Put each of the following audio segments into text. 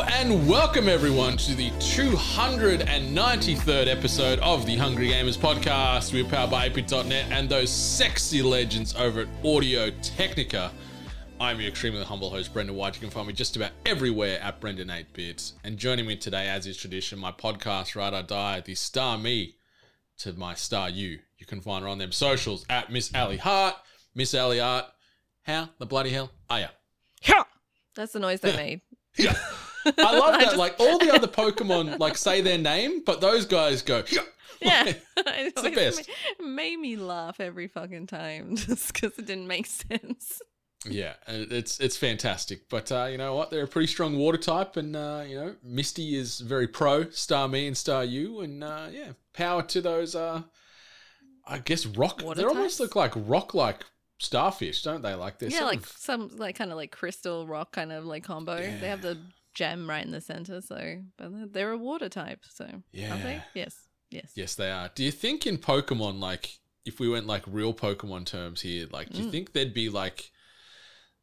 and welcome everyone to the 293rd episode of the Hungry Gamers podcast. We're powered by AP.net and those sexy legends over at Audio Technica. I'm your extremely humble host, Brendan White. You can find me just about everywhere at Brendan8bits. And joining me today, as is tradition, my podcast, Right I Die, the Starmie to my Staryu. You can find her on them socials at Miss Ally Hart. Miss Ally Hart, how the bloody hell are ya? That's the noise they made. Yeah. I love I that. just- Like all the other Pokemon, like say their name, but those guys go. "Yeah." Yeah, Like, it the best. made me laugh every fucking time just because it didn't make sense. yeah, it's it's fantastic. But uh, you know what? They're a pretty strong water type, and uh, you know Misty is very pro Starmie and Staryu, and uh, yeah, power to those. Uh, I guess rock. Water they almost look like rock like starfish, don't they? Like they're yeah, like of- some like kind of like crystal rock kind of like combo. They have the gem right in the center, so but they're- a water type. So? Yeah. Yes, yes. Yes, they are. Do you think in Pokemon, like, if we went like real Pokemon terms here, like, do you Mm. think there'd be like,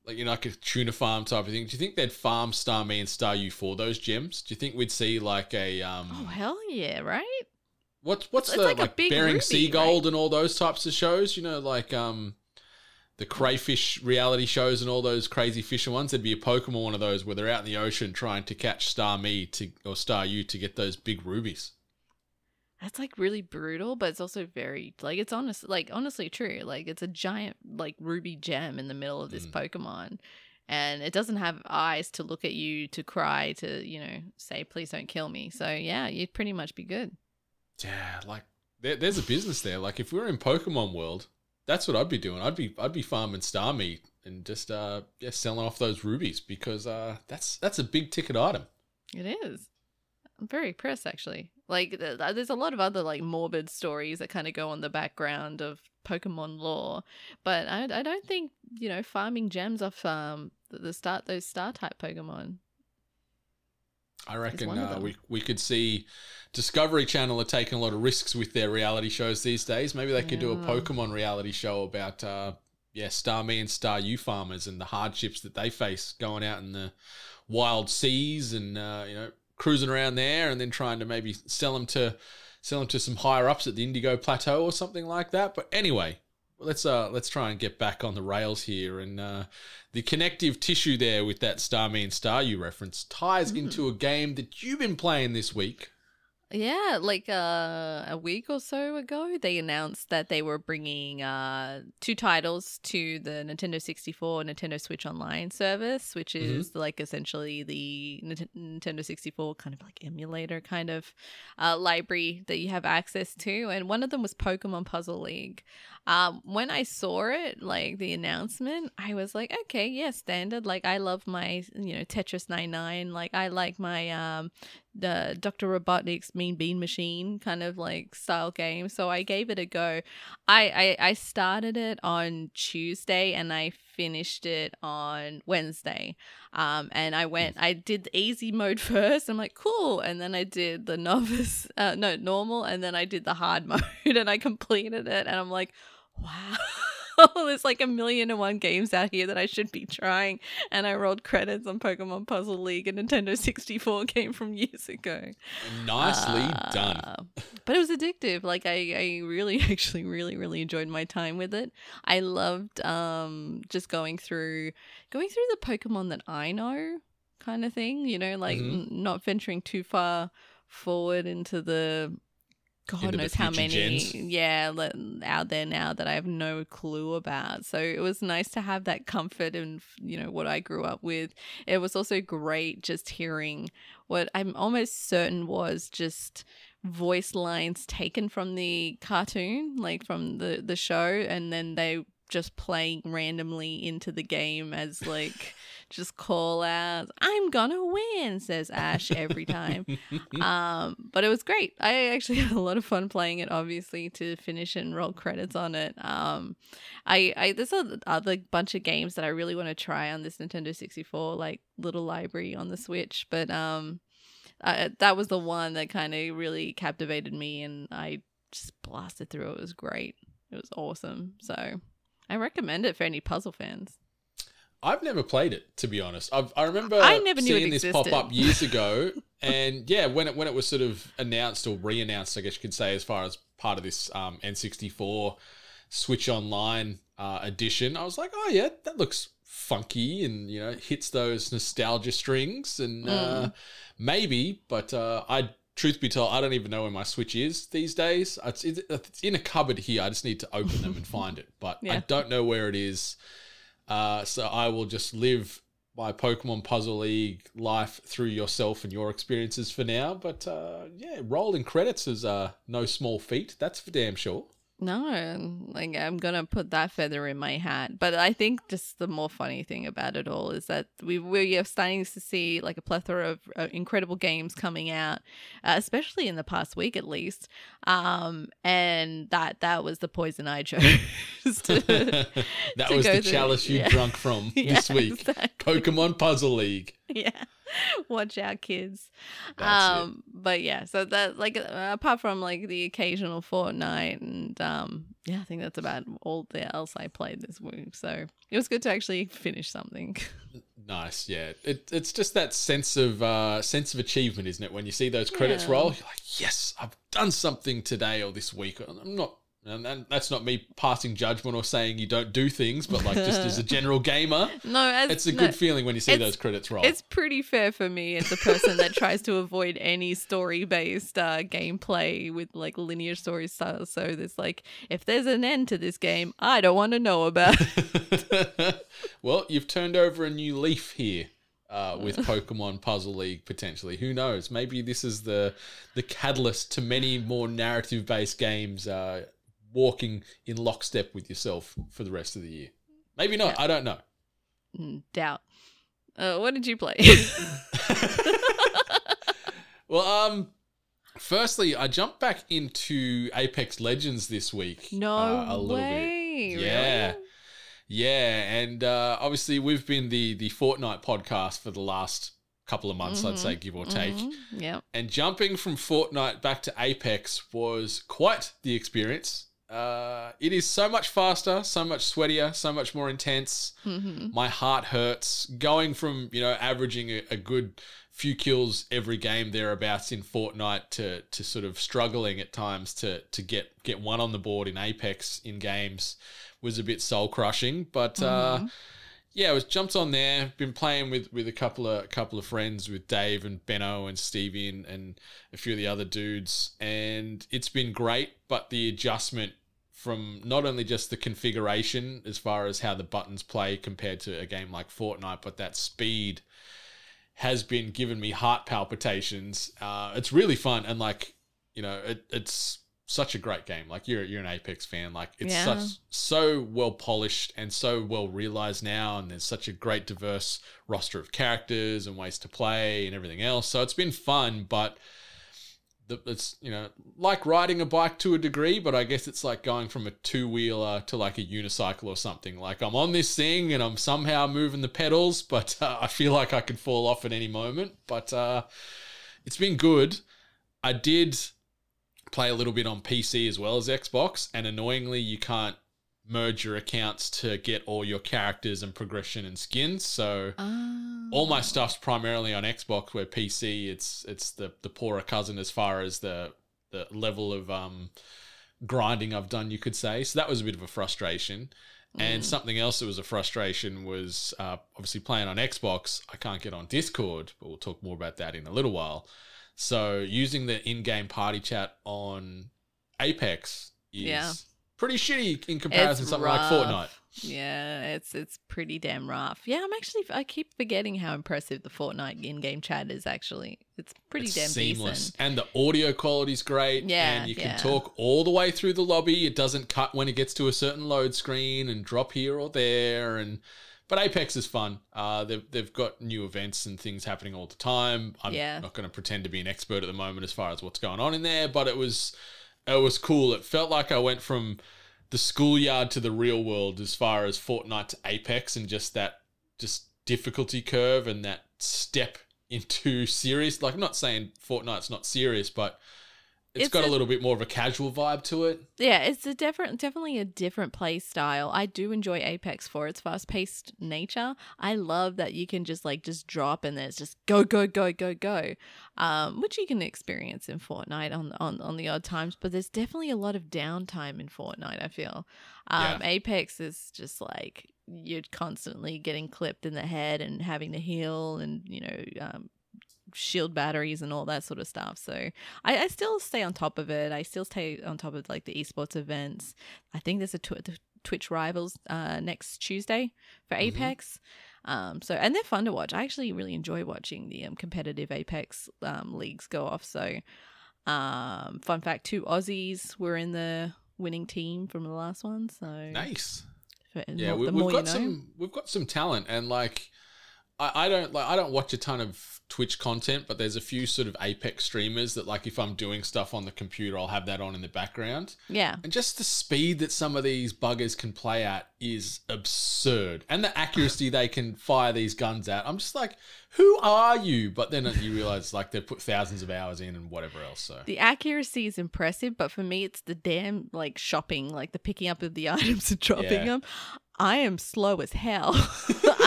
like you know, like a tuna farm type of thing? Do you think they'd farm Starmie and Staryu for those gems? Do you think we'd see like a um, Oh hell yeah! Right? what's what's it's the like like, Bering Sea right? Gold and all those types of shows? You know, like um, the crayfish reality shows and all those crazy fisher ones. There'd be a Pokemon one of those where they're out in the ocean trying to catch Starmie to or Staryu to get those big rubies. That's like really brutal, but it's also very like it's honest, like honestly true. Like it's a giant like ruby gem in the middle of this Mm. Pokemon, and it doesn't have eyes to look at you, to cry, to you know say please don't kill me. So yeah, you'd pretty much be good. Yeah, like there, there's a business there. Like if we're in Pokemon world, that's what I'd be doing. I'd be I'd be farming Starmie and just uh yeah selling off those rubies because uh that's that's a big ticket item. It is. I'm very impressed actually. Like th- th- there's a lot of other like morbid stories that kind of go on the background of Pokemon lore, but I, I don't think you know farming gems off um the start those star type Pokemon. I reckon uh, we we could see Discovery Channel are taking a lot of risks with their reality shows these days. Maybe they could do a Pokemon reality show about uh yeah Starmie and Staryu farmers and the hardships that they face going out in the wild seas and uh, you know cruising around there and then trying to maybe sell them to sell them to some higher ups at the Indigo Plateau or something like that. But anyway, let's uh let's try and get back on the rails here and uh the connective tissue there with that Starmie and Staryu reference ties into a game that you've been playing this week. Yeah, like uh, a week or so ago, they announced that they were bringing uh, two titles to the Nintendo 64 Nintendo Switch Online service, which is like essentially the Nint- Nintendo 64 kind of like emulator kind of uh, library that you have access to. And one of them was Pokemon Puzzle League. Um, when I saw it, like the announcement, I was like, okay, yeah, standard. Like I love my, you know, Tetris 99. Like I like my um the Dr. Robotnik's Mean Bean Machine kind of like style game. So I gave it a go. I, I I started it on Tuesday and I finished it on Wednesday. Um and I went I did the easy mode first. I'm like, cool. And then I did the novice uh no, normal and then I did the hard mode and I completed it and I'm like, wow. There's like a million and one games out here that I should be trying and I rolled credits on Pokemon Puzzle League, a Nintendo 64 game from years ago. Nicely done. Uh, but it was addictive. Like I, I really, actually, really, really enjoyed my time with it. I loved um just going through, going through the Pokemon that I know, kind of thing. You know, like Mhm. n- not venturing too far forward into the. God knows how many, gens. yeah, out there now that I have no clue about. So it was nice to have that comfort and you know, what I grew up with. It was also great just hearing what I'm almost certain was just voice lines taken from the cartoon, like from the the show, and then they just playing randomly into the game as like just call out, "I'm gonna win," says Ash every time. um, but it was great. I actually had a lot of fun playing it. Obviously, to finish and roll credits on it. Um, I, I there's a other bunch of games that I really want to try on this Nintendo 64 like little library on the Switch, but um, uh, that was the one that kind of really captivated me, and I just blasted through. It was great. It was awesome. So I recommend it for any puzzle fans. I've never played it to be honest. I've, I remember I never knew seeing this pop up years ago, and yeah, when it when it was sort of announced or re-announced, I guess you could say, as far as part of this um, N64 Switch Online uh, edition, I was like, oh yeah, that looks funky, and you know, hits those nostalgia strings, and uh, Mm. maybe, but uh, I. Truth be told, I don't even know where my Switch is these days. It's, it's in a cupboard here. I just need to open them and find it, but I don't know where it is. Uh, so I will just live my Pokemon Puzzle League life through yourself and your experiences for now. But uh, yeah, rolling credits is uh, no small feat. That's for damn sure. No, like I'm gonna put that feather in my hat. But I think just the more funny thing about it all is that we we are starting to see like a plethora of uh, incredible games coming out, uh, especially in the past week at least. Um, and that that was the poison I chose. to- that was the through. chalice you Yeah. drunk from Yeah, this week. exactly. Pokemon Puzzle League. yeah watch out kids That's it. um but yeah so that like uh, apart from like the occasional Fortnite and um yeah i think that's about all the else i played this week so it was good to actually finish something Nice, yeah. It, it's just that sense of uh, sense of achievement, isn't it? When you see those credits Yeah. roll, you're like, "Yes, I've done something today or this week." I'm not, and and that's not me passing judgment or saying you don't do things, but like just as a general gamer, no as, it's a no, good feeling when you see those credits roll. it's pretty fair for me as a person that tries to avoid any story based uh, gameplay with like linear story style. So there's like, if there's an end to this game, I don't want to know about. well, you've turned over a new leaf here. Uh, with Pokemon Puzzle League potentially, who knows? Maybe this is the the catalyst to many more narrative based games uh, walking in lockstep with yourself for the rest of the year. Maybe not. I don't know. Mm, Doubt. Uh, what did you play? Well, um, firstly, I jumped back into Apex Legends this week. no uh, a little bit. Yeah. Really? Yeah, and uh, obviously we've been the the Fortnite podcast for the last couple of months, I'd say, give or take. Mhm. Yeah. And jumping from Fortnite back to Apex was quite the experience. Uh, it is so much faster, so much sweatier, so much more intense. hmm My heart hurts. Going from you know averaging a, a good few kills every game thereabouts in Fortnite to to sort of struggling at times to to get get one on the board in Apex in games was a bit soul crushing. But uh, yeah, I was jumped on there. Been playing with with a couple of couple of friends with Dave and Benno and Stevie and, and a few of the other dudes, and it's been great. But the adjustment from not only just the configuration as far as how the buttons play compared to a game like Fortnite, but that speed has been giving me heart palpitations. Uh, it's really fun and like you know it, it's such a great game. Like you're you're an Apex fan. Like it's Yeah. such so well polished and so well realized now, and there's such a great diverse roster of characters and ways to play and everything else. So it's been fun, but it's you know like riding a bike to a degree, but I guess it's like going from a two wheeler to like a unicycle or something. Like I'm on this thing and I'm somehow moving the pedals, but uh, I feel like I could fall off at any moment. But uh, it's been good. I did play a little bit on PC as well as Xbox, and annoyingly, you can't merge your accounts to get all your characters and progression and skins. So Ah. all my stuff's primarily on Xbox, where PC it's it's the the poorer cousin as far as the the level of um grinding I've done, you could say. So that was a bit of a frustration. And something else that was a frustration was uh, obviously playing on Xbox. I can't get on Discord, but we'll talk more about that in a little while. So using the in-game party chat on Apex is Yeah. Pretty shitty in comparison to something like. Fortnite. Yeah, it's it's pretty damn rough. Yeah, I'm actually I keep forgetting how impressive the Fortnite in-game chat is. Actually, it's pretty It's damn seamless, decent. and the audio quality's great. Yeah, and you can yeah. talk all the way through the lobby. It doesn't cut when it gets to a certain load screen and drop here or there. And But Apex is fun. Uh, they've they've got new events and things happening all the time. I'm Yeah. not going to pretend to be an expert at the moment as far as what's going on in there, but it was it was cool. It felt like I went from the schoolyard to the real world as far as Fortnite to Apex and just that just difficulty curve and that step into serious. Like I'm not saying Fortnite's not serious, but it's It's got a, a- little bit more of a casual vibe to it. Yeah, it's a different, definitely a different play style. I do enjoy Apex for its fast paced nature. I love that you can just like just drop and there's just go go go go go, um, which you can experience in Fortnite on on on the odd times. But there's definitely a lot of downtime in Fortnite. I feel um, Yeah. Apex is just like you're constantly getting clipped in the head and having to heal and you know um, shield batteries and all that sort of stuff. So I, I still stay on top of it. I still stay on top of like the esports events. I think there's a tw- Twitch Rivals uh, next Tuesday for Apex. Um, so and they're fun to watch. I actually really enjoy watching the um, competitive Apex um, leagues go off. So um, fun fact: two Aussies were in the winning team from the last one. So Nice. for- Yeah, we, we've got you know. some we've got some talent, and like I, I don't like I don't watch a ton of Twitch content, but there's a few sort of Apex streamers that like if I'm doing stuff on the computer, I'll have that on in the background, Yeah, and just the speed that some of these buggers can play at is absurd, and the accuracy they can fire these guns at. I'm just like, who are you? But then you realize like they've put thousands of hours in and whatever else. So The accuracy is impressive, but for me, it's the damn like shopping, like the picking up of the items and dropping Yeah. them. I am slow as hell.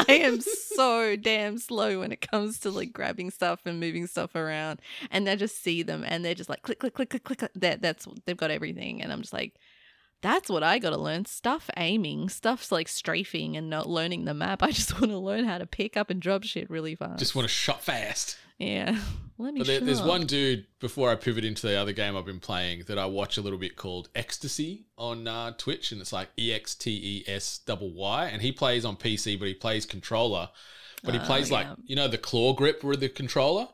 I am so damn slow when it comes to like grabbing stuff and moving stuff around. And I just see them and they're just like click, click, click, click, click. That that's they've got everything, and I'm just like. That's what I got to learn. Stuff aiming, stuff's like strafing and not learning the map. I just want to learn how to pick up and drop shit really fast. just want to shot fast. yeah. Let me. But there, there's one dude before I pivot into the other game I've been playing that I watch a little bit called Ecstasy on uh, Twitch, and it's like E X T E S double Y, and he plays on PC, but he plays controller, but he Oh, plays like you know the claw grip with the controller,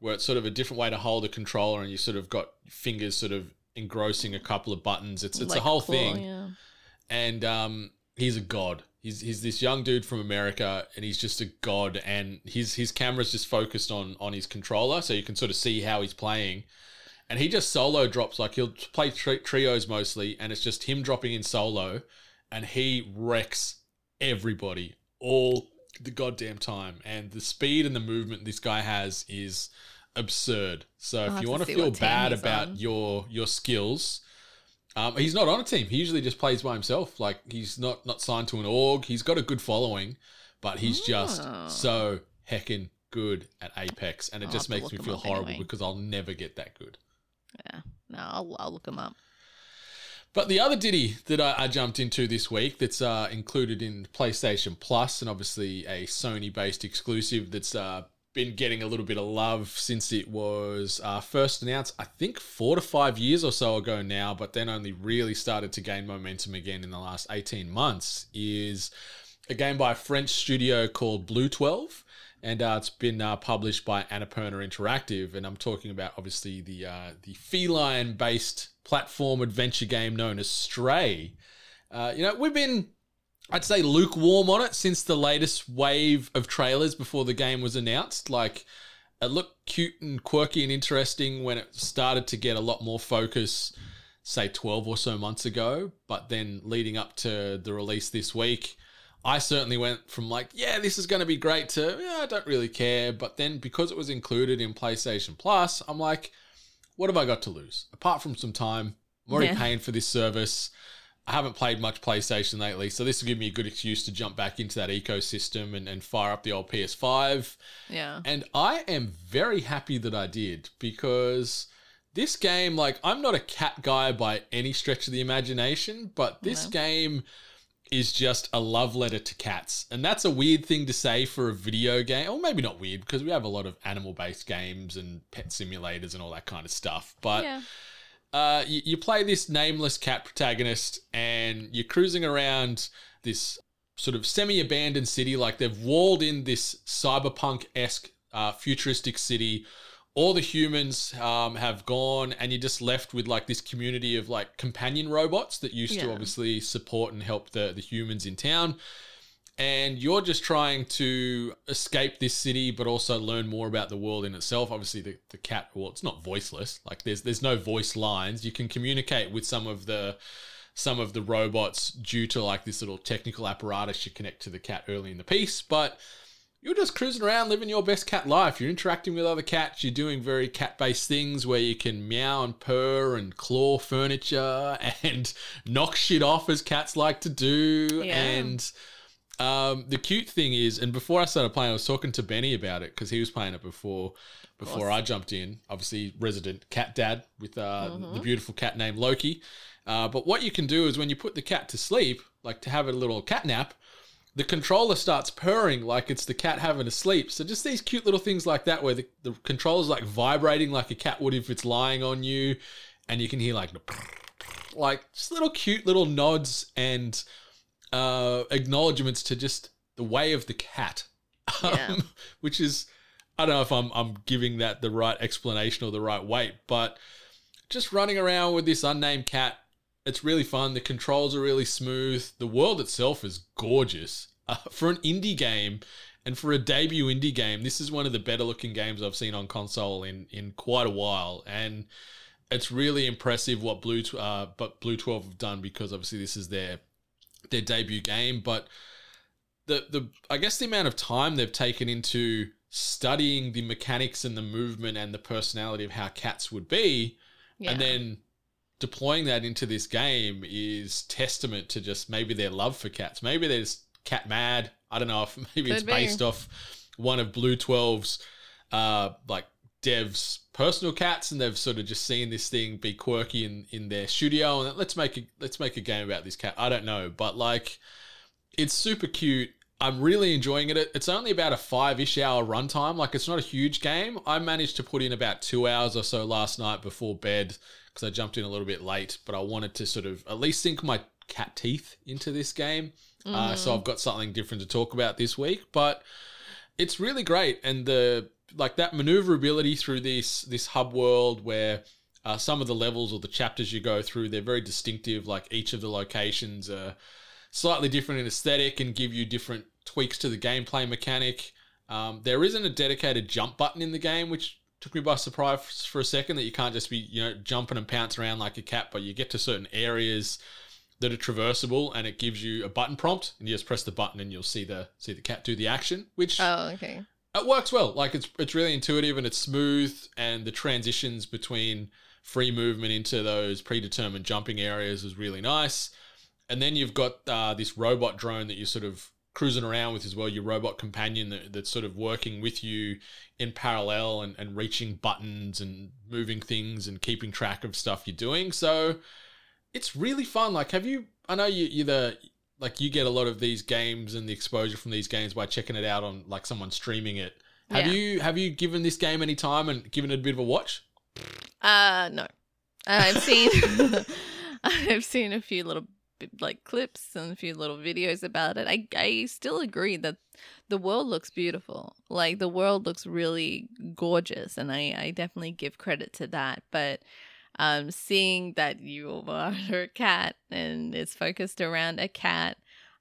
where it's sort of a different way to hold a controller, and you sort of got fingers sort of engrossing a couple of buttons. It's it's Like a whole claw, thing Yeah. and um, he's a god. He's he's this young dude from America, and he's just a god. And his his camera's just focused on on his controller, so you can sort of see how he's playing. And he just solo drops like he'll play tri- trios mostly, and it's just him dropping in solo, and he wrecks everybody all the goddamn time. And the speed and the movement this guy has is absurd. So I'll if you want to feel bad about on. your your skills, um, he's not on a team. He usually just plays by himself. Like he's not not signed to an org. He's got a good following, but he's just Oh. so heckin' good at Apex, and it I'll just makes me feel horrible anyway. because I'll never get that good. Yeah. No, I'll, I'll look him up. But the other ditty that I, I jumped into this week that's uh, included in PlayStation Plus and obviously a Sony based exclusive that's uh, been getting a little bit of love since it was uh, first announced, I think four to five years or so ago now, but then only really started to gain momentum again in the last 18 months, is a game by a French studio called Blue 12. And uh, it's been uh, published by Annapurna Interactive, and I'm talking about obviously the uh, the feline-based platform adventure game known as Stray. Uh, you know, we've been I'd say lukewarm on it since the latest wave of trailers before the game was announced. Like, it looked cute and quirky and interesting when it started to get a lot more focus, say 12 or so months ago. But then leading up to the release this week, I certainly went from like, yeah, this is going to be great to, yeah, I don't really care. But then because it was included in PlayStation Plus, I'm like, what have I got to lose? Apart from some time, I'm already Yeah. paying for this service. I haven't played much PlayStation lately, so this will give me a good excuse to jump back into that ecosystem and, and fire up the old PS5. Yeah. And I am very happy that I did because this game, like, I'm not a cat guy by any stretch of the imagination, but this No. game is just a love letter to cats. And that's a weird thing to say for a video game. Or maybe not weird because we have a lot of animal based games and pet simulators and all that kind of stuff. But yeah. Uh, you, you play this nameless cat protagonist and you're cruising around this sort of semi abandoned city. Like they've walled in this cyberpunk esque uh, futuristic city. All the humans um, have gone, and you're just left with like this community of like companion robots that used to obviously support and help the, the humans in town. And you're just trying to escape this city, but also learn more about the world in itself. Obviously, the, the cat, well, it's not voiceless. Like there's there's no voice lines. You can communicate with some of the some of the robots due to like this little technical apparatus you connect to the cat early in the piece, but you're just cruising around living your best cat life. You're interacting with other cats. You're doing very cat based things where you can meow and purr and claw furniture and knock shit off as cats like to do. Yeah. And um, the cute thing is, and before I started playing, I was talking to Benny about it because he was playing it before before I jumped in. Obviously, resident cat dad with uh, the beautiful cat named Loki. Uh, but what you can do is when you put the cat to sleep, like to have a little cat nap, the controller starts purring like it's the cat having a sleep. So just these cute little things like that, where the, the controller's like vibrating like a cat would if it's lying on you, and you can hear like like just little cute little nods and uh, acknowledgements to just the way of the cat, Yeah. um, which is I don't know if I'm I'm giving that the right explanation or the right weight, but just running around with this unnamed cat, it's really fun. The controls are really smooth. The world itself is gorgeous uh, for an indie game. And for a debut indie game, this is one of the better looking games I've seen on console in, in quite a while. And it's really impressive what Blue uh, but Blue Twelve have done because obviously this is their their debut game. But the the I guess the amount of time they've taken into studying the mechanics and the movement and the personality of how cats would be, Yeah. and then deploying that into this game is testament to just maybe their love for cats. Maybe they're just cat mad. I don't know if maybe it's be. based off one of Blue 12's uh like devs personal cats and they've sort of just seen this thing be quirky in in their studio and let's make a let's make a game about this cat. I don't know, but like it's super cute. I'm really enjoying it. It's only about a five ish hour runtime. Like, it's not a huge game. I managed to put in about two hours or so last night before bed because I jumped in a little bit late, but I wanted to sort of at least sink my cat teeth into this game. Uh, so I've got something different to talk about this week, but it's really great. And the like that maneuverability through this this hub world where uh, some of the levels or the chapters you go through, they're very distinctive. Like each of the locations are slightly different in aesthetic and give you different tweaks to the gameplay mechanic. Um, there isn't a dedicated jump button in the game, which took me by surprise for a second. That you can't just be you know jumping and pouncing around like a cat, but you get to certain areas that are traversable, and it gives you a button prompt, and you just press the button, and you'll see the see the cat do the action, which Oh, okay. It works well. Like it's it's really intuitive and it's smooth, and the transitions between free movement into those predetermined jumping areas is really nice. And then you've got uh, this robot drone that you're sort of cruising around with as well, your robot companion that, that's sort of working with you in parallel and, and reaching buttons and moving things and keeping track of stuff you're doing. So it's really fun. Like, have you? I know you you're the like you get a lot of these games and the exposure from these games by checking it out on like someone streaming it. Have Yeah. you have you given this game any time and given it a bit of a watch? Uh, no. I've seen I've seen a few little like clips and a few little videos about it. I I still agree that the world looks beautiful. Like the world looks really gorgeous and I I definitely give credit to that, but um seeing that you are a cat and it's focused around a cat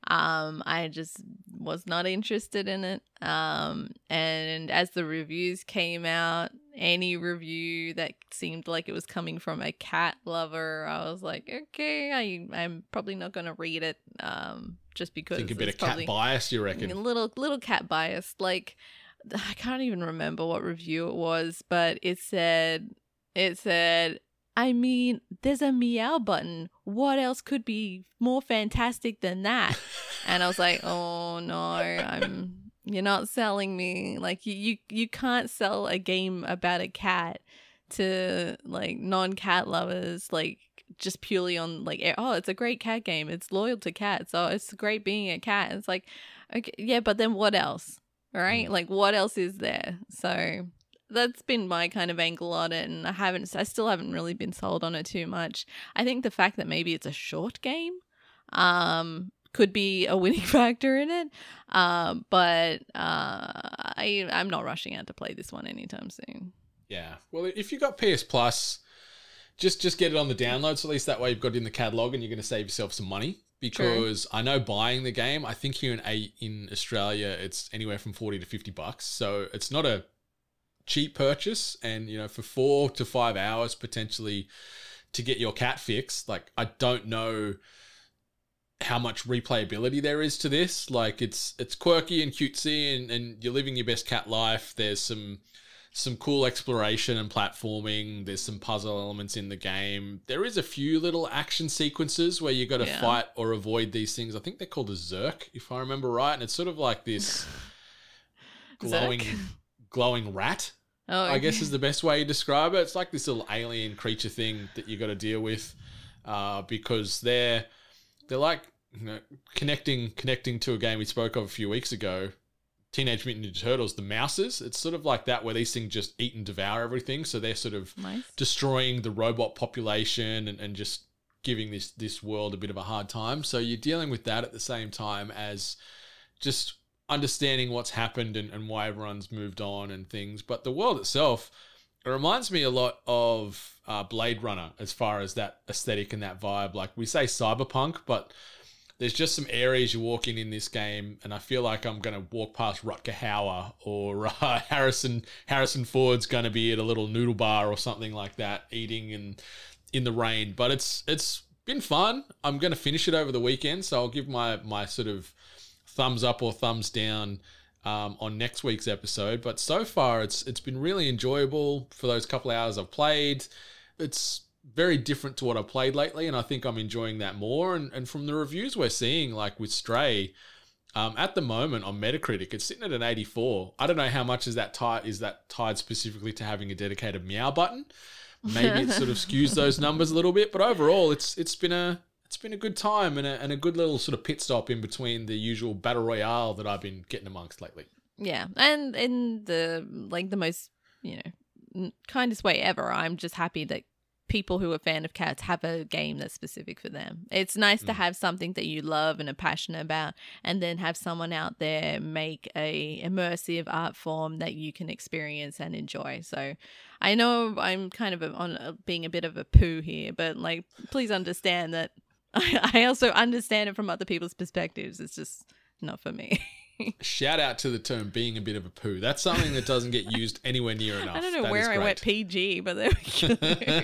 um i just was not interested in it um and as the reviews came out any review that seemed like it was coming from a cat lover i was like okay i i'm probably not going to read it um just because Think a bit of cat bias, you reckon? a little little cat biased like i can't even remember what review it was but it said it said i mean there's a meow button. What else could be more fantastic than that? And i was like oh no i'm you're not selling me. Like you you, you can't sell a game about a cat to like non-cat lovers like just purely on like eh, oh it's a great cat game. It's loyal to cats. Oh it's great being a cat. It's like okay yeah but then what else all right like what else is there? So that's been my kind of angle on it and i haven't i still haven't really been sold on it too much i think the fact that maybe it's a short game um could be a winning factor in it um but uh i i'm not rushing out to play this one anytime soon Yeah. Well, if you got PS Plus, just just get it on the download. So at least that way you've got it in the catalog, and you're going to save yourself some money. because I know buying the game. I think here in a in Australia, it's anywhere from forty to fifty bucks. So it's not a cheap purchase, and you know, for four to five hours potentially to get your cat fixed. Like I don't know how much replayability there is to this. Like it's it's quirky and cutesy, and, and you're living your best cat life. There's some some cool exploration and platforming. There's some puzzle elements in the game. There is a few little action sequences where you got to Yeah. fight or avoid these things. I think they're called a Zurk, if I remember right. And it's sort of like this glowing glowing rat. Oh, I guess is the best way to describe it. It's like this little alien creature thing that you got to deal with, uh, because they're they're like you know connecting connecting to a game we spoke of a few weeks ago. Teenage Mutant Ninja Turtles, the mouses. It's sort of like that where these things just eat and devour everything. So they're sort of nice. destroying the robot population and, and just giving this this world a bit of a hard time. So you're dealing with that at the same time as just understanding what's happened and, and why everyone's moved on and things. But the world itself, it reminds me a lot of uh, Blade Runner as far as that aesthetic and that vibe. Like we say cyberpunk, but there's just some areas you walk in in this game, and I feel like I'm going to walk past Rutger Hauer or uh, Harrison Harrison Ford's going to be at a little noodle bar or something like that, eating in in the rain. But it's it's been fun. I'm going to finish it over the weekend, so I'll give my my sort of thumbs up or thumbs down um, on next week's episode. But so far, it's it's been really enjoyable for those couple hours I've played. It's very different to what I've played lately, and I think I'm enjoying that more. And, and from the reviews we're seeing, like with Stray, um, at the moment on Metacritic, it's sitting at an 84. I don't know how much is that tied is that tied specifically to having a dedicated meow button. Maybe it sort of skews those numbers a little bit, but overall, it's it's been a it's been a good time and a, and a good little sort of pit stop in between the usual battle royale that I've been getting amongst lately. Yeah, and in the like the most you know kindest way ever, I'm just happy that people who are fan of cats have a game that's specific for them. It's nice to mm. have something that you love and are passionate about, and then have someone out there make a immersive art form that you can experience and enjoy. So, I know I'm kind of a, on a, being a bit of a poo here, but like, please understand that I also understand it from other people's perspectives. It's just not for me. Shout out to the term being a bit of a poo. That's something that doesn't get used anywhere near enough. I don't know That where I went. PG, but there we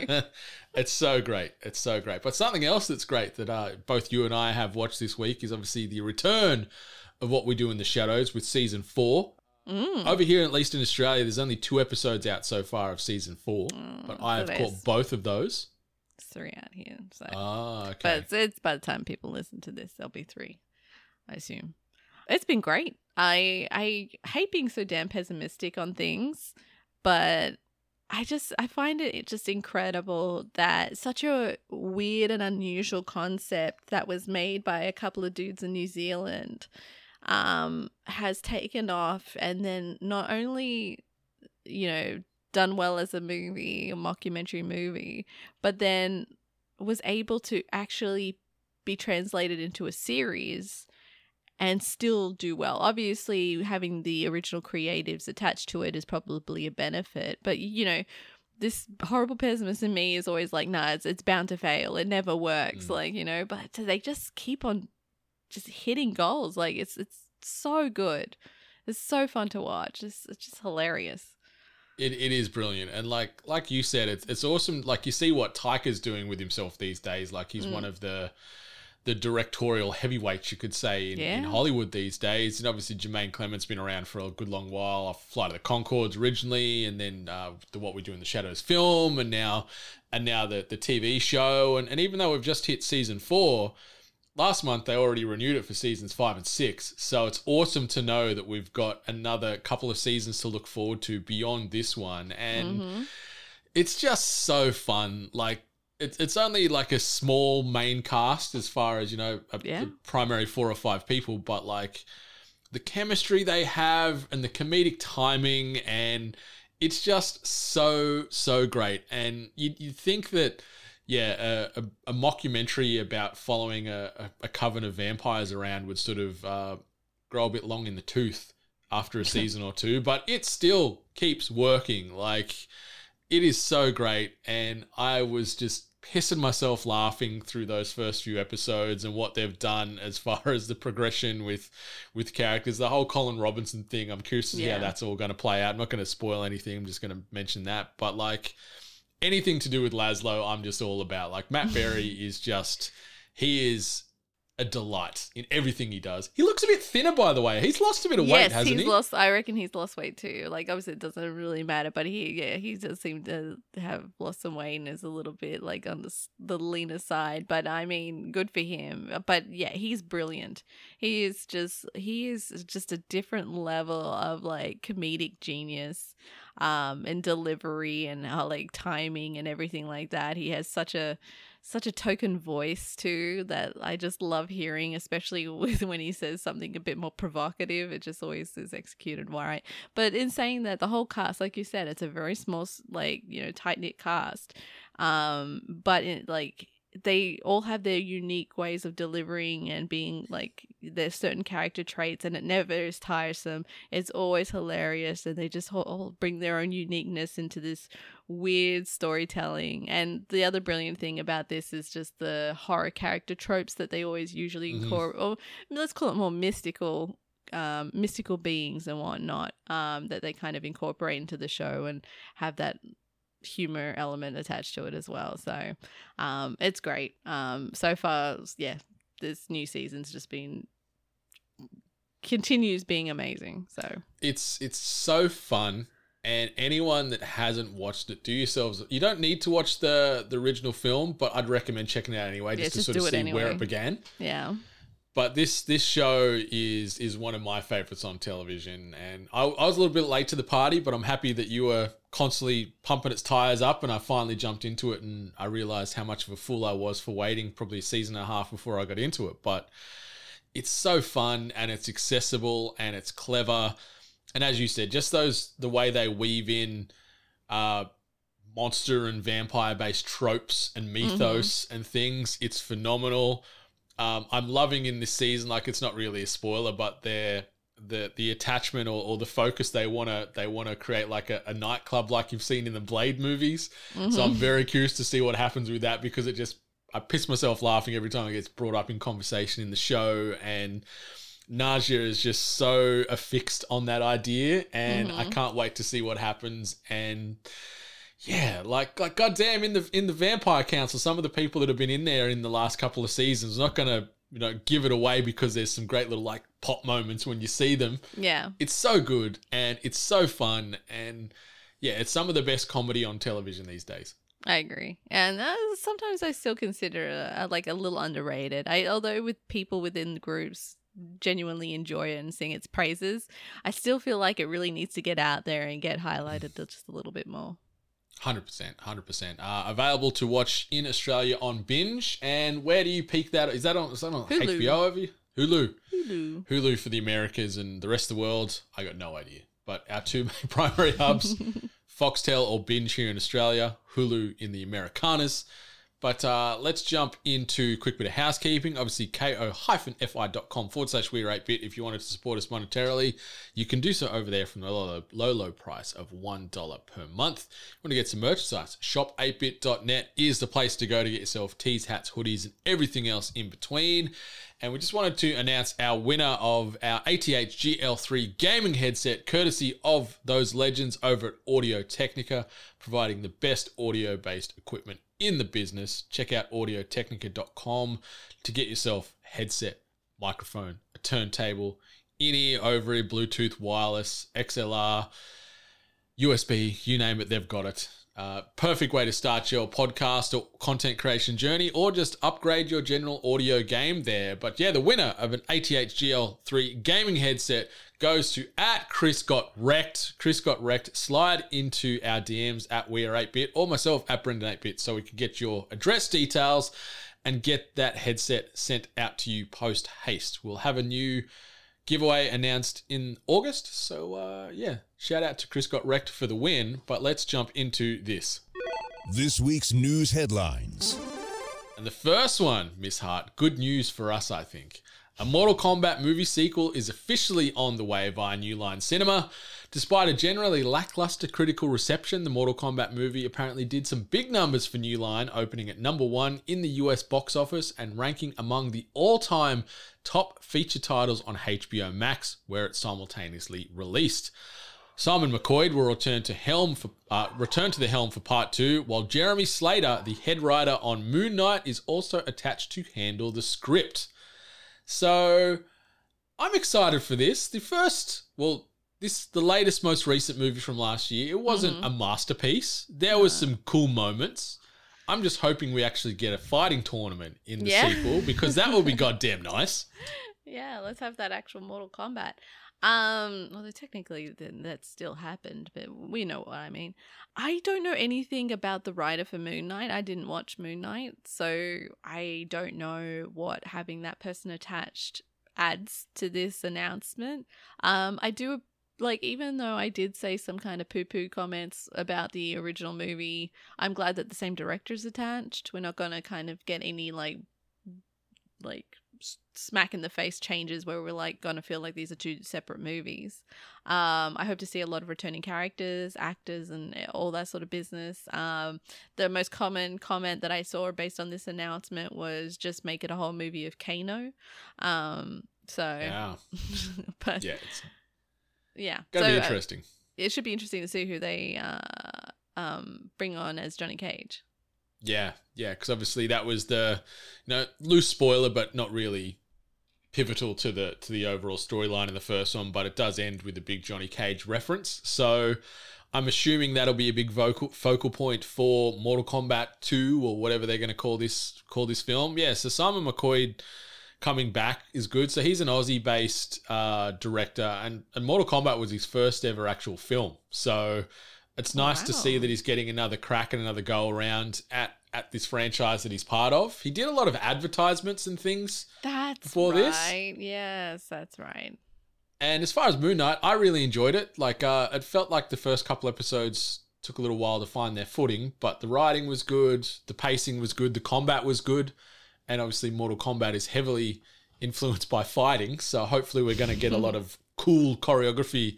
go. it's so great. It's so great. But something else that's great that uh, both you and I have watched this week is obviously the return of what we do in the shadows with season four. Mm. Over here, at least in Australia, there's only two episodes out so far of season four, but I have caught both of those. Three out here. So. Ah, okay. But it's, it's by the time people listen to this, there'll be three, I assume. It's been great. I I hate being so damn pessimistic on things, but I just I find it just incredible that such a weird and unusual concept that was made by a couple of dudes in New Zealand um has taken off and then not only you know done well as a movie, a mockumentary movie, but then was able to actually be translated into a series and still do well. Obviously, having the original creatives attached to it is probably a benefit, but you know, this horrible pessimist in me is always like, nah, it's, it's bound to fail. It never works. Mm. Like, you know, but they just keep on just hitting goals. Like, it's it's so good. It's so fun to watch. It's, it's just hilarious. It, it is brilliant, and like like you said, it's it's awesome. Like you see what Taika's doing with himself these days. Like he's Mm. one of the the directorial heavyweights, you could say, in, in Hollywood these days. And obviously, Jermaine Clement's been around for a good long while. Off Flight of the Conchords originally, and then uh, the What We Do in the Shadows film, and now and now the the TV show. And and even though we've just hit season four, last month they already renewed it for seasons five and six. So it's awesome to know that we've got another couple of seasons to look forward to beyond this one. And Mhm. it's just so fun. Like it's it's only like a small main cast as far as you know, a, Yeah. the primary four or five people, but like the chemistry they have and the comedic timing and it's just so so great. And you you think that yeah, a, a, a mockumentary about following a, a, coven of vampires around would sort of uh, grow a bit long in the tooth after a season or two, but it still keeps working. Like, it is so great. And I was just pissing myself laughing through those first few episodes and what they've done as far as the progression with with characters. The whole Colin Robinson thing, I'm curious to see Yeah. how that's all going to play out. I'm not going to spoil anything. I'm just going to mention that. But like anything to do with Laszlo, I'm just all about. Like Matt Berry is just he is a delight in everything he does. He looks a bit thinner, by the way. He's lost a bit of weight, yes, hasn't he's he? lost. I reckon he's lost weight too. Like obviously, it doesn't really matter, but he yeah he does seem to have lost some weight and is a little bit like on the the leaner side. But I mean, good for him. But yeah, he's brilliant. He is just he is just a different level of like comedic genius, um, and delivery and how like timing and everything like that. He has such a such a token voice too that I just love hearing, especially with when he says something a bit more provocative. It just always is executed right. But in saying that, the whole cast, like you said, it's a very small, like you know, tight knit cast. Um, but it, like they all have their unique ways of delivering and being like there's certain character traits and it never is tiresome it's always hilarious and they just all- bring their own uniqueness into this weird storytelling. And the other brilliant thing about this is just the horror character tropes that they always usually Mhm. incorporate, or let's call it more mystical. Um, mystical beings and whatnot um, that they kind of incorporate into the show and have that humor element attached to it as well. So um, it's great. Um, so far, yeah, this new season's just been continues being amazing. So it's it's so fun and anyone that hasn't watched it do yourselves you don't need to watch the the original film but i'd recommend checking it out anyway Yeah, just to just sort of see where it began yeah, but this this show is is one of my favorites on television. And I, I was a little bit late to the party but i'm happy that you were constantly pumping its tires up. And i finally jumped into it and i realized how much of a fool i was for waiting probably a season and a half before i got into it. But it's so fun and it's accessible and it's clever. And as you said just those the way they weave in uh monster and vampire based tropes and mythos and things it's phenomenal um, I'm loving in this season. Like it's not really a spoiler, but they're the the attachment or, or the focus they want to they want to create like a, a nightclub like you've seen in the Blade movies. So I'm very curious to see what happens with that because it just I piss myself laughing every time it gets brought up in conversation in the show and. Nadja is just so affixed on that idea, and I can't wait to see what happens. And yeah, like like goddamn in the in the Vampire Council, some of the people that have been in there in the last couple of seasons not gonna you know give it away because there's some great little like pop moments when you see them. yeah. It's so good and it's so fun and yeah, it's some of the best comedy on television these days. I agree, and uh, sometimes I still consider uh, like a little underrated. I although with people within the groups genuinely enjoy it and sing its praises, I still feel like it really needs to get out there and get highlighted just a little bit more. Hundred percent, hundred percent. Uh, available to watch in Australia on binge. And where do you peek that? Is that on? Is that on Hulu. HBO over you? Hulu. Hulu. Hulu for the Americas and the rest of the world. I got no idea. But our two main primary hubs, Foxtel or Binge here in Australia, Hulu in the Americanas. But uh, let's jump into quick bit of housekeeping. Obviously, ko-fi.com forward slash we're 8 bit. If you wanted to support us monetarily, you can do so over there from the low, low, low price of $1 per month. You want to get some merchandise? Shop8bit.net is the place to go to get yourself tees, hats, hoodies, and everything else in between. And we just wanted to announce our winner of our ATH GL3 gaming headset, courtesy of those legends over at Audio Technica, providing the best audio based equipment in the business. Check out audiotechnica.com to get yourself headset, microphone, a turntable, in ear, over ear, Bluetooth, wireless, XLR, USB, you name it, they've got it. Uh, perfect way to start your podcast or content creation journey, or just upgrade your general audio game there. But yeah, the winner of an ATH GL3 gaming headset goes to at Chris Got Wrecked. Chris Got Wrecked. Slide into our DMs at We Are 8-Bit or myself at Brendan 8-Bit so we can get your address details and get that headset sent out to you post haste. We'll have a new giveaway announced in August. So uh, yeah, shout out to Chris Got Wrecked for the win. But let's jump into this. This week's news headlines. And the first one, Miss Hart, good news for us, I think. A Mortal Kombat movie sequel is officially on the way via New Line Cinema. Despite a generally lackluster critical reception, the Mortal Kombat movie apparently did some big numbers for New Line, opening at number one in the US box office and ranking among the all time top feature titles on HBO Max, where it simultaneously released. Simon McQuoid will return to helm for uh, return to the helm for part two, while Jeremy Slater, the head writer on Moon Knight, is also attached to handle the script. So I'm excited for this. The first, well, this the latest, most recent movie from last year. It wasn't mm-hmm. a masterpiece. There was some cool moments. I'm just hoping we actually get a fighting tournament in the Yeah. sequel because that will be goddamn nice. Yeah, let's have that actual Mortal Kombat. Um, although technically then that still happened, but we know what I mean. I don't know anything about the writer for Moon Knight. I didn't watch Moon Knight, so I don't know what having that person attached adds to this announcement. Um, I do like even though I did say some kind of poo poo comments about the original movie, I'm glad that the same director's attached. We're not gonna kind of get any like like smack in the face changes where we're like gonna feel like these are two separate movies. Um, I hope to see a lot of returning characters, actors, and all that sort of business. Um, the most common comment that I saw based on this announcement was just make it a whole movie of Kano. Um, so, Yeah, but yeah, it's yeah, gonna So, be uh, interesting. it should be interesting to see who they uh, um, bring on as Johnny Cage. Yeah, yeah, because obviously that was the, you know, loose spoiler, but not really pivotal to the to the overall storyline in the first one. But it does end with a big Johnny Cage reference, so I'm assuming that'll be a big vocal focal point for Mortal Kombat Two or whatever they're going to call this call this film. Yeah, so Simon McQuoid coming back is good. So he's an Aussie-based uh, director, and and Mortal Kombat was his first ever actual film. So it's nice to see that he's getting another crack and another go around at at this franchise that he's part of. He did a lot of advertisements and things. That's Before this? Yes, that's right. And as far as Moon Knight, I really enjoyed it. Like uh, it felt like the first couple episodes took a little while to find their footing, but the writing was good, the pacing was good, the combat was good, and obviously Mortal Kombat is heavily influenced by fighting. So hopefully we're going to get a lot of cool choreography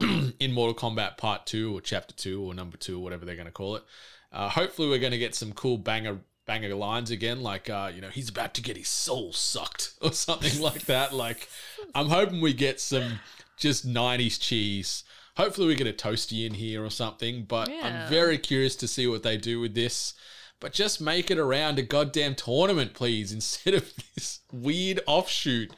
in Mortal Kombat Part Two or Chapter Two or Number Two or whatever they're going to call it. Uh, hopefully we're going to get some cool banger banger lines again, like uh, you know he's about to get his soul sucked or something like that. Like I'm hoping we get some just '90s cheese. Hopefully we get a toasty in here or something. But Yeah. I'm very curious to see what they do with this. But just make it around a goddamn tournament, please, instead of this weird offshoot.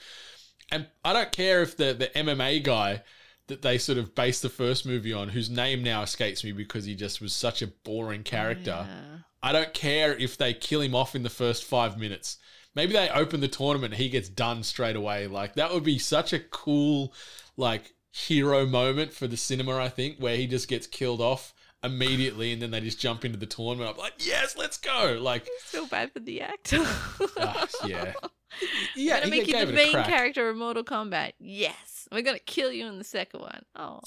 And I don't care if the the MMA guy that they sort of based the first movie on, whose name now escapes me because he just was such a boring character. Yeah. I don't care if they kill him off in the first five minutes. Maybe they open the tournament and he gets done straight away. Like that would be such a cool, like hero moment for the cinema. I think where he just gets killed off immediately and then they just jump into the tournament. I'm like, yes, let's go. Like, Feel bad for the actor. ah, yeah, yeah. gonna make you the main character of Mortal Kombat. Yes, we're gonna kill you in the second one. Oh,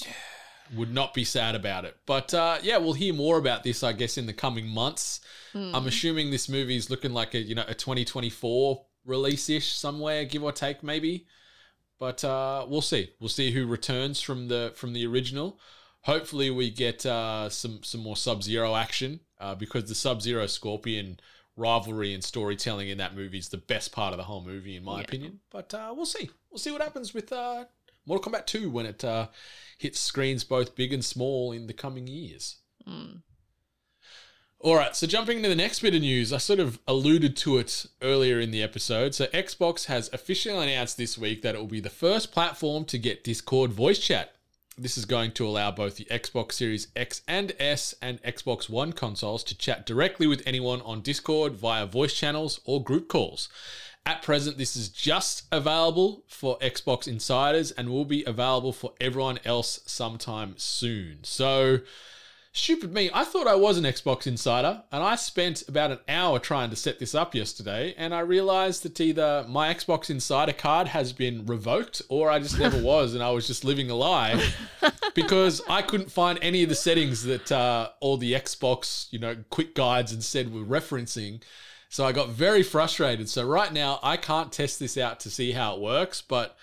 would not be sad about it. But uh, yeah, we'll hear more about this, I guess, in the coming months. Hmm. I'm assuming this movie is looking like a you know a 2024 release ish somewhere, give or take, maybe. But uh, we'll see. We'll see who returns from the from the original. Hopefully, we get uh, some some more Sub Zero action uh, because the Sub Zero Scorpion rivalry and storytelling in that movie is the best part of the whole movie, in my Yeah. opinion. But uh, we'll see. We'll see what happens with uh, Mortal Kombat 2 when it uh, hits screens both big and small in the coming years. Mm. All right, so jumping into the next bit of news, I sort of alluded to it earlier in the episode. So, Xbox has officially announced this week that it will be the first platform to get Discord voice chat. This is going to allow both the Xbox Series X and S and Xbox One consoles to chat directly with anyone on Discord via voice channels or group calls. At present, this is just available for Xbox insiders and will be available for everyone else sometime soon. So, Stupid me. I thought I was an Xbox insider, and I spent about an hour trying to set this up yesterday, and I realized that either my Xbox insider card has been revoked or I just never was, and I was just living a lie because I couldn't find any of the settings that uh, all the Xbox, you know, quick guides and said were referencing. So I got very frustrated. So right now, I can't test this out to see how it works, but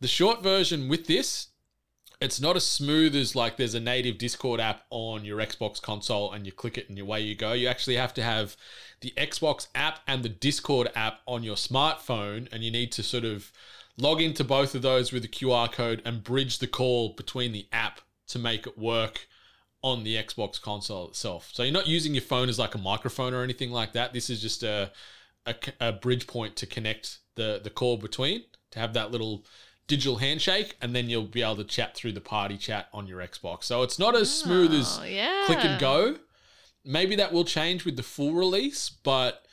the short version with this it's not as smooth as like there's a native Discord app on your Xbox console and you click it and away you go. You actually have to have the Xbox app and the Discord app on your smartphone, and you need to sort of log into both of those with a QR code and bridge the call between the app to make it work on the Xbox console itself. So you're not using your phone as like a microphone or anything like that. This is just a a, a bridge point to connect the the call between to have that little digital handshake, and then you'll be able to chat through the party chat on your Xbox. So it's not as smooth as Oh, yeah. click and go. Maybe that will change with the full release, but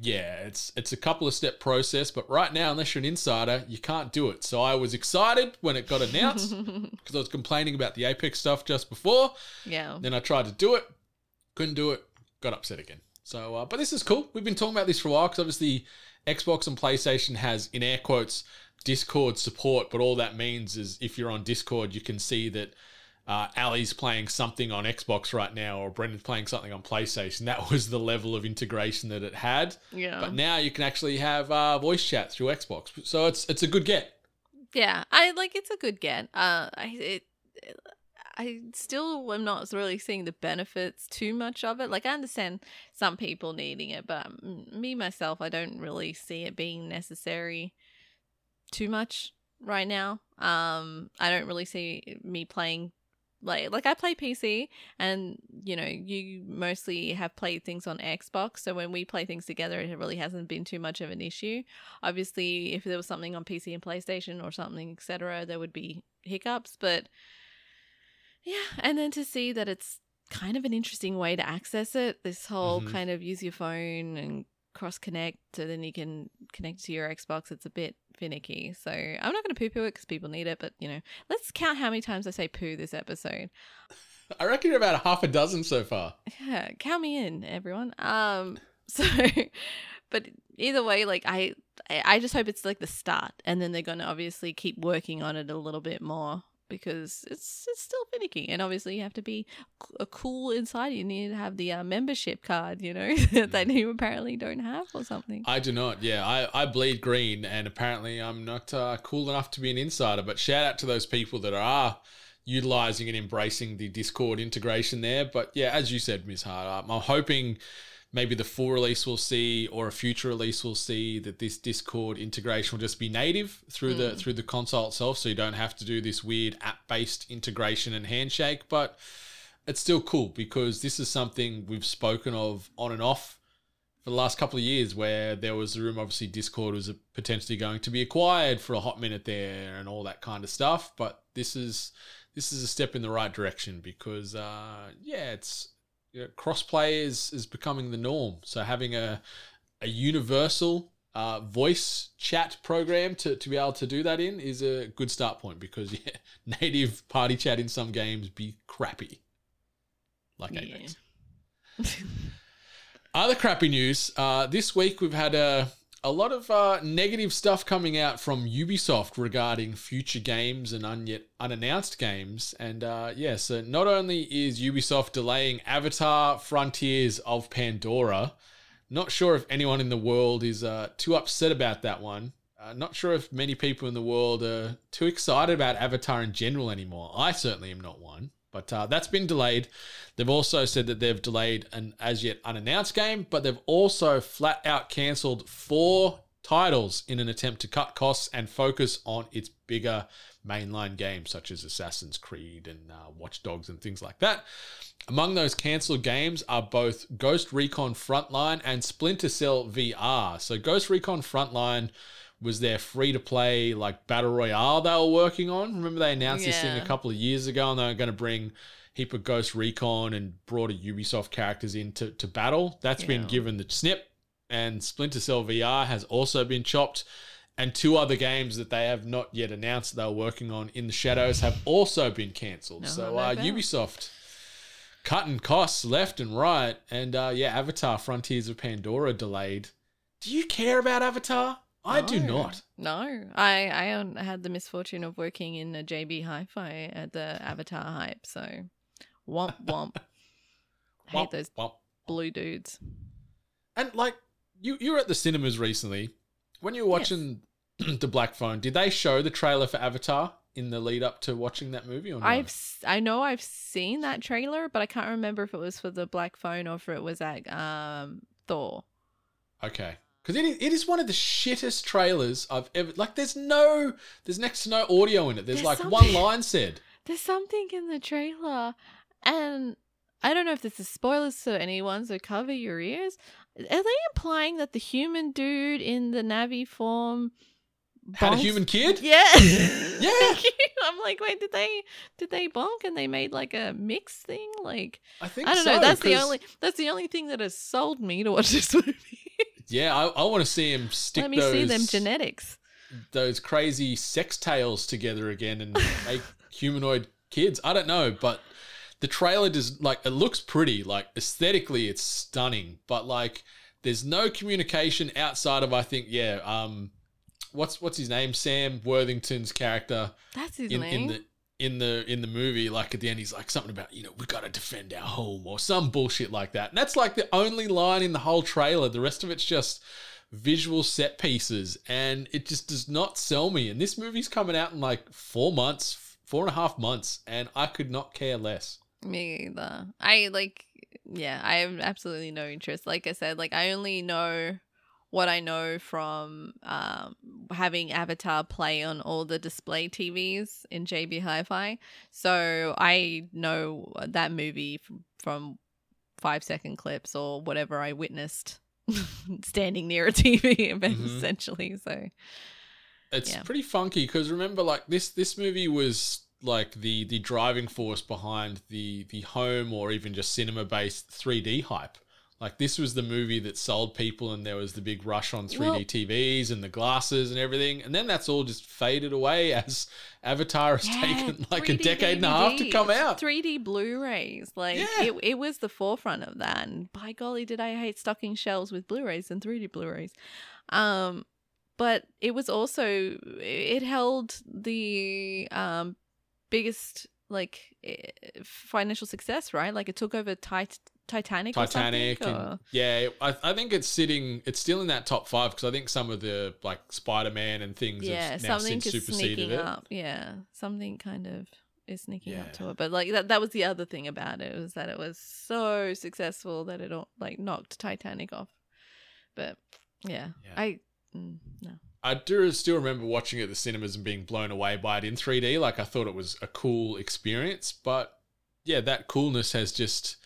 yeah, it's it's a couple of step process. But right now, unless you're an insider, you can't do it. So I was excited when it got announced because I was complaining about the Apex stuff just before. Yeah. Then I tried to do it, couldn't do it, got upset again. So, uh, but this is cool. We've been talking about this for a while because obviously Xbox and PlayStation has in air quotes Discord support, but all that means is if you're on Discord, you can see that uh, Ally's playing something on Xbox right now, or Brendan's playing something on PlayStation. That was the level of integration that it had. Yeah. But now you can actually have uh, voice chat through Xbox, so it's it's a good get. Yeah, I like it's a good get. Uh, I it, I still am not really seeing the benefits too much of it. Like I understand some people needing it, but um, me myself, I don't really see it being necessary too much right now. Um, I don't really see me playing like like I play PC and you know you mostly have played things on Xbox so when we play things together it really hasn't been too much of an issue obviously if there was something on PC and PlayStation or something etc there would be hiccups but yeah and then to see that it's kind of an interesting way to access it this whole Mhm. kind of use your phone and cross connect so then you can connect to your Xbox it's a bit finicky so I'm not going to poo poo it because people need it but you know let's count how many times I say poo this episode I reckon you're about half a dozen so far. yeah, count me in, everyone. Um, so, but either way, like I, I I just hope it's like the start, and then they're gonna obviously keep working on it a little bit more because it's it's still finicky, and obviously you have to be a cool inside. You need to have the uh, membership card, you know, that you apparently don't have or something. I do not. Yeah, I, I bleed green, and apparently I'm not uh, cool enough to be an insider. But shout out to those people that are utilizing and embracing the Discord integration there. But yeah, as you said, Ms. Hart, I'm hoping maybe the full release we'll see, or a future release we'll see that this Discord integration will just be native through the through the console itself, so you don't have to do this weird app-based integration and handshake. But it's still cool because this is something we've spoken of on and off for the last couple of years where there was a room obviously discord was potentially going to be acquired for a hot minute there and all that kind of stuff but this is this is a step in the right direction because uh yeah it's you know, crossplay is is becoming the norm so having a a universal uh, voice chat program to, to be able to do that in is a good start point because yeah, native party chat in some games be crappy like Yeah. Apex. Other crappy news. Uh, this week we've had a a lot of uh, negative stuff coming out from Ubisoft regarding future games and un- yet unannounced games. And uh, yeah, so not only is Ubisoft delaying Avatar: Frontiers of Pandora, not sure if anyone in the world is uh, too upset about that one. Uh, not sure if many people in the world are too excited about Avatar in general anymore. I certainly am not one. But uh, that's been delayed. They've also said that they've delayed an as yet unannounced game, but they've also flat out cancelled four titles in an attempt to cut costs and focus on its bigger mainline games, such as Assassin's Creed and uh, Watch Dogs and things like that. Among those cancelled games are both Ghost Recon Frontline and Splinter Cell VR. So, Ghost Recon Frontline was their free to play like battle royale they were working on. Remember they announced this thing a couple of years ago and they were going to bring heap of Ghost Recon and broader Ubisoft characters in to, to battle. That's been given the snip and Splinter Cell VR has also been chopped. And two other games that they have not yet announced they were working on in the shadows have also been cancelled. No, so no uh. Ubisoft cutting costs left and right. And uh, yeah, Avatar Frontiers of Pandora delayed. Do you care about Avatar? I do not. No, I I had the misfortune of working in a JB Hi-Fi at the Avatar hype, so womp womp. I hate Womp, those womp. blue dudes. And like you, you were at the cinemas recently. When you were watching the Black Phone, did they show the trailer for Avatar in the lead up to watching that movie or not? I've s- I know I've seen that trailer, but I can't remember if it was for the Black Phone or if it was at um Thor. Okay. Because it is, it is one of the shittest trailers I've ever. Like, there's no. There's next to no audio in it. There's, There's like one line said. There's something in the trailer, and I don't know if this is spoilers to anyone, so cover your ears. Are they implying that the human dude in the Na'vi form Had a human kid? Yeah, Yeah. I'm like, wait, did they did they bonk and they made like a mix thing? Like, I think I don't so, know. That's the only that's the only thing that has sold me to watch this movie. Yeah, I, I want to see him stick Let me those, see them genetics. those crazy sex tails together again and make humanoid kids. I don't know, but the trailer does like it looks pretty. Like aesthetically, it's stunning, but like there's no communication outside of I think yeah, um, what's what's his name? Sam Worthington's character That's his in, name. in the in the in the movie like at the end he's like something about you know we got to defend our home or some bullshit like that. And that's like the only line in the whole trailer. The rest of it's just visual set pieces. And it just does not sell me. And this movie's coming out in like four months four and a half months and i could not care less. Me either. I like, yeah, I have absolutely no interest. Like I said, like I only know what I know from um, having Avatar play on all the display TVs in JB Hi-Fi. So I know that movie from, from five second clips or whatever I witnessed standing near a TV, Mhm. essentially. So it's Yeah. pretty funky because remember like this this movie was like the the driving force behind the the home or even just cinema based 3D hype. Like this was the movie that sold people and there was the big rush on 3D Well- TVs and the glasses and everything. And then that's all just faded away as Avatar has Yeah, taken like a 3D decade and a half to come out. 3D Blu-rays, like Yeah. it, it was the forefront of that. And by golly, did I hate stocking shelves with Blu-rays and 3D Blu-rays. Um, but it was also it held the um biggest like eh, financial success, right? Like it took over Tit- Titanic, or Titanic and or- yeah, I, I think it's sitting. It's still in that top five because I think some of the like Spider Man and things yeah, something since is superseded sneaking it. up. Yeah, something kind of is sneaking up to it. But like that, that was the other thing about it was that it was so successful that it all, like knocked Titanic off. But yeah, Yeah. I mm, no. I do still remember watching it at the cinemas and being blown away by it in 3D. Like I thought it was a cool experience, but yeah, that coolness has just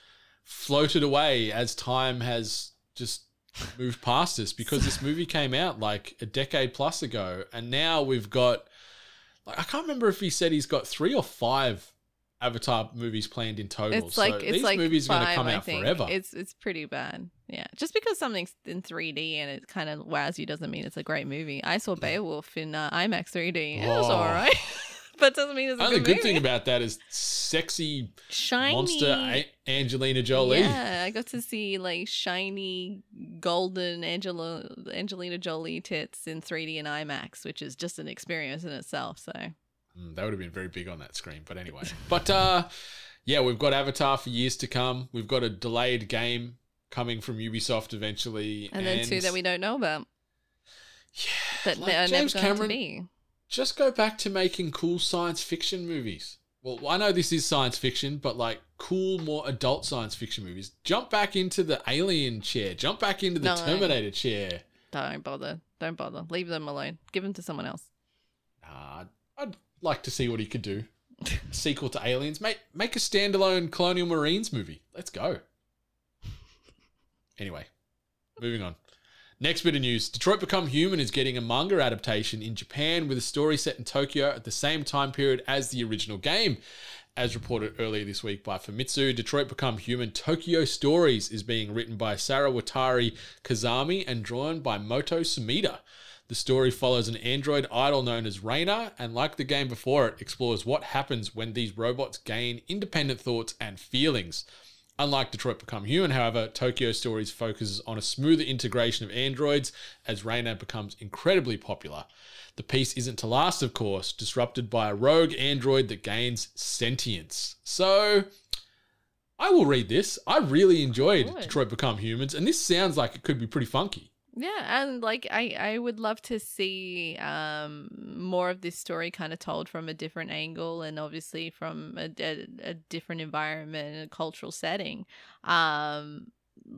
floated away as time has just moved past us because this movie came out like a decade plus ago, and now we've got like I can't remember if he said he's got three or five Avatar movies planned in total. It's like so it's these like movies are going to come I out think. forever. It's it's pretty bad. Yeah, just because something's in 3D and it kind of wows you doesn't mean it's a great movie. I saw Beowulf in uh, IMAX 3D. It was Oh. all right, but doesn't mean it's a Only good, good movie. thing about that is sexy shiny monster A- Angelina Jolie. Yeah, I got to see like shiny golden Angela Angelina Jolie tits in 3D and IMAX, which is just an experience in itself. So Mm, that would have been very big on that screen. But anyway. but uh yeah, we've got Avatar for years to come. We've got a delayed game coming from Ubisoft eventually. and, then two that we don't know about Yeah. that like James Cameron. Just go back to making cool science fiction movies. Well, I know this is science fiction, but like cool, more adult science fiction movies. Jump back into the Alien chair. Jump back into the No. Terminator chair. Don't bother. Don't bother. Leave them alone. Give them to someone else. Nah, I'd like to see what he could do. Sequel to Aliens. Make make a standalone Colonial Marines movie. Let's go. Anyway, moving on. Next bit of news Detroit Become Human is getting a manga adaptation in Japan with a story set in Tokyo at the same time period as the original game. As reported earlier this week by Famitsu, Detroit Become Human Tokyo Stories is being written by Sarawatari Kazami and drawn by Moto Sumida. The story follows an android idol known as Reina, and like the game before it, explores what happens when these robots gain independent thoughts and feelings. Unlike Detroit Become Human, however, Tokyo Stories focuses on a smoother integration of androids as Reina becomes incredibly popular. The piece isn't to last, of course, disrupted by a rogue android that gains sentience. So, I will read this. I really enjoyed Good. Detroit Become Humans, and this sounds like it could be pretty funky. Yeah, and like I, I would love to see um more of this story kind of told from a different angle and obviously from a, a, a different environment and a cultural setting. Um,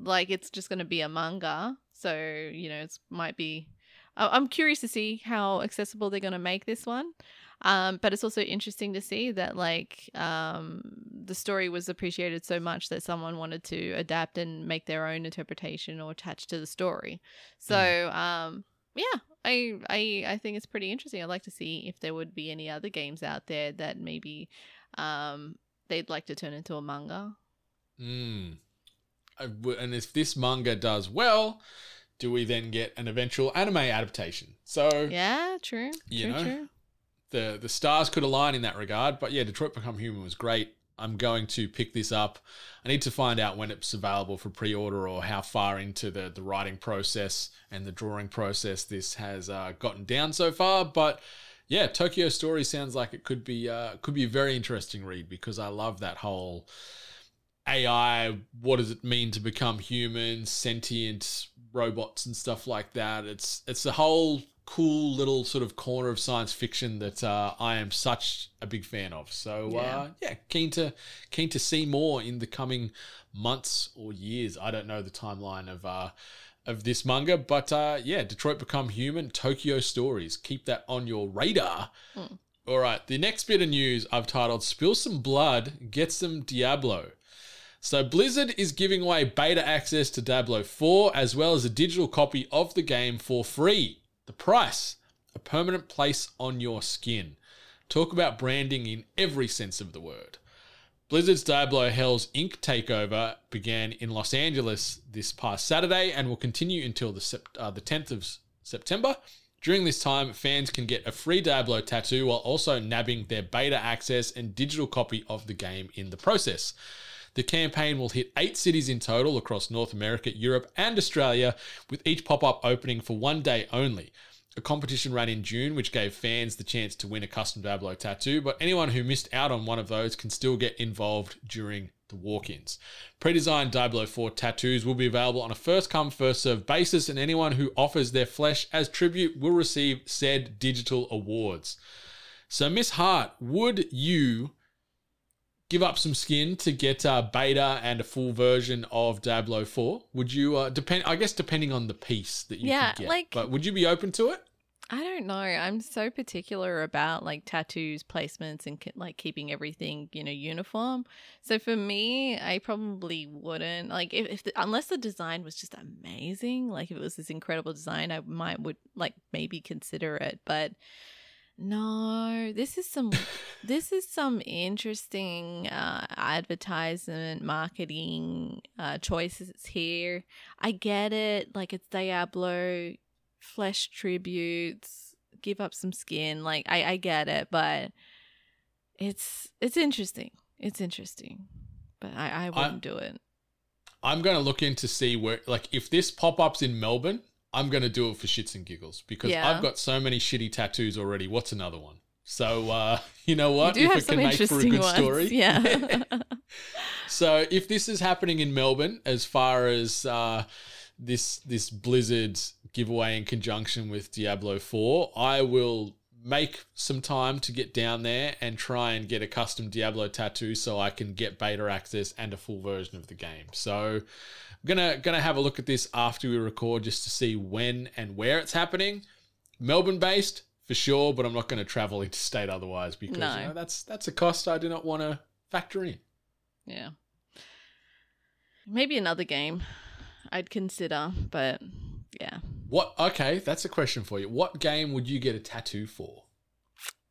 like it's just going to be a manga, so you know it's might be. I'm curious to see how accessible they're going to make this one. Um, but it's also interesting to see that like um, the story was appreciated so much that someone wanted to adapt and make their own interpretation or attach to the story. So um, yeah, I, I I think it's pretty interesting. I'd like to see if there would be any other games out there that maybe um, they'd like to turn into a manga. Mm. I w- And if this manga does well, do we then get an eventual anime adaptation? So Yeah, true. You true, know, true. The the stars could align in that regard. But yeah, Detroit Become Human was great. I'm going to pick this up. I need to find out when it's available for pre-order or how far into the the writing process and the drawing process this has uh, gotten down so far. But yeah, Tokyo Story sounds like it could be uh, could be a very interesting read because I love that whole AI. What does it mean to become human, sentient robots and stuff like that? It's it's a whole cool little sort of corner of science fiction that uh, I am such a big fan of. So Yeah. uh, yeah, keen to keen to see more in the coming months or years. I don't know the timeline of uh, of this manga, but uh, yeah, Detroit Become Human, Tokyo Stories. Keep that on your radar. All right, the next bit of news I've titled "Spill Some Blood, Get Some Diablo." So Blizzard is giving away beta access to Diablo 4 as well as a digital copy of the game for free. The price, a permanent place on your skin. Talk about branding in every sense of the word. Blizzard's Diablo Hell's Ink takeover began in Los Angeles this past Saturday and will continue until the, uh, the 10th of September. During this time, fans can get a free Diablo tattoo while also nabbing their beta access and digital copy of the game in the process. The campaign will hit eight cities in total across North America, Europe, and Australia, with each pop up opening for one day only. A competition ran in June, which gave fans the chance to win a custom Diablo tattoo, but anyone who missed out on one of those can still get involved during the walk ins. Pre designed Diablo 4 tattoos will be available on a first come, first served basis, and anyone who offers their flesh as tribute will receive said digital awards. So, Miss Hart, would you give up some skin to get a beta and a full version of Diablo 4? Would you uh, depend I guess depending on the piece that you Yeah, could get. like- but would you be open to it? I don't know. I'm so particular about like tattoos, placements, and like keeping everything, you know, uniform. So for me, I probably wouldn't like if, if the, unless the design was just amazing. Like if it was this incredible design, I might would like maybe consider it. But no, this is some this is some interesting uh, advertisement marketing uh, choices here. I get it. Like it's Diablo flesh tributes, give up some skin. Like I, I get it, but it's it's interesting. It's interesting, but I, I wouldn't do it. I'm going to look in to see where like if this pop-ups in Melbourne, I'm going to do it for shits and giggles because Yeah. I've got so many shitty tattoos already. What's another one? So uh, you know what? you if it can make for a good ones. story. Yeah. So if this is happening in Melbourne, as far as uh, this this Blizzard giveaway in conjunction with Diablo Four, I will make some time to get down there and try and get a custom Diablo tattoo so I can get beta access and a full version of the game. So I'm gonna gonna have a look at this after we record just to see when and where it's happening. Melbourne based for sure, but I'm not going to travel interstate otherwise because No. you know, that's that's a cost I do not want to factor in. yeah. Maybe another game I'd consider, but yeah. What? Okay, that's a question for you. What game would you get a tattoo for?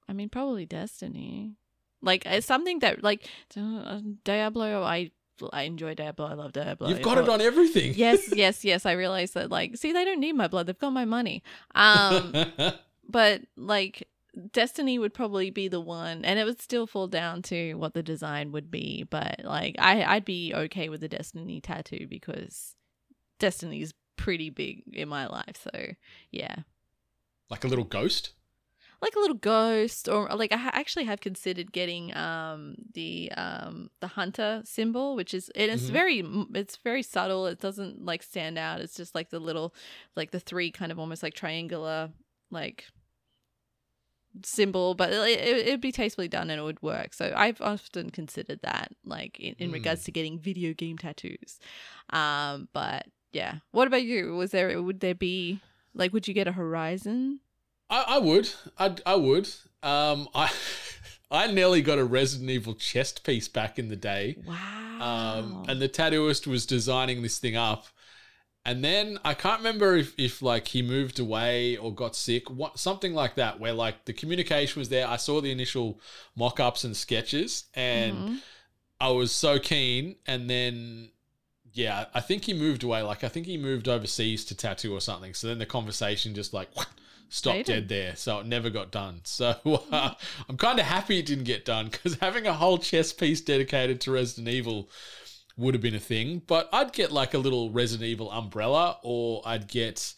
I mean, probably Destiny. Like it's something that like Diablo. I I enjoy Diablo. I love Diablo. You've got it on everything. yes, yes, yes. I realize that. Like, see, they don't need my blood. They've got my money. Um, but like Destiny would probably be the one, and it would still fall down to what the design would be. But like, I I'd be okay with the Destiny tattoo because Destiny's pretty big in my life. So yeah, like a little ghost. like a little ghost or like I ha- actually have considered getting um the um the hunter symbol which is and it's Mhm. very it's very subtle it doesn't like stand out it's just like the little like the three kind of almost like triangular like symbol but it, it, it'd be tastefully done and it would work so i've often considered that like in, in Mm. regards to getting video game tattoos um but yeah what about you was there would there be like would you get a horizon I, I would. I I would. Um, I I nearly got a Resident Evil chest piece back in the day. wow Um, and the tattooist was designing this thing up. And then I can't remember if, if like he moved away or got sick, what something like that, where like the communication was there. I saw the initial mock ups and sketches and Mhm. I was so keen. And then, yeah, I think he moved away. Like, I think he moved overseas to tattoo or something. So then the conversation just like stopped dead there. So it never got done. So uh, I'm kind of happy it didn't get done because having a whole chess piece dedicated to Resident Evil would have been a thing. But I'd get like a little Resident Evil umbrella or I'd get,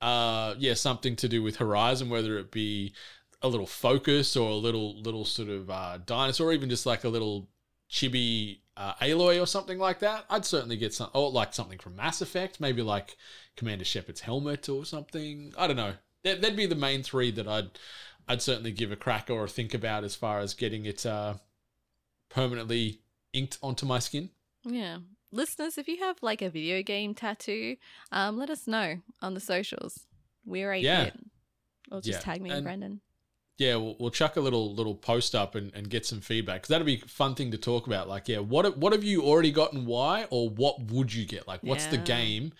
uh, yeah, something to do with Horizon, whether it be a little focus or a little little sort of uh, dinosaur, or even just like a little chibi uh, Aloy or something like that. I'd certainly get some, or like something from Mass Effect, maybe like Commander Shepard's helmet or something. I don't know. That, that'd be the main three that I'd I'd certainly give a crack or a think about as far as getting it uh, permanently inked onto my skin. Yeah. Listeners, if you have like a video game tattoo, um, let us know on the socials. We're 8 Yeah. bit. Or just Yeah, tag me and and- Brendan. Yeah, we'll, we'll chuck a little little post up and, and get some feedback because that'd be a fun thing to talk about. Like, yeah, what what have you already gotten? Why or what would you get? Like, what's the game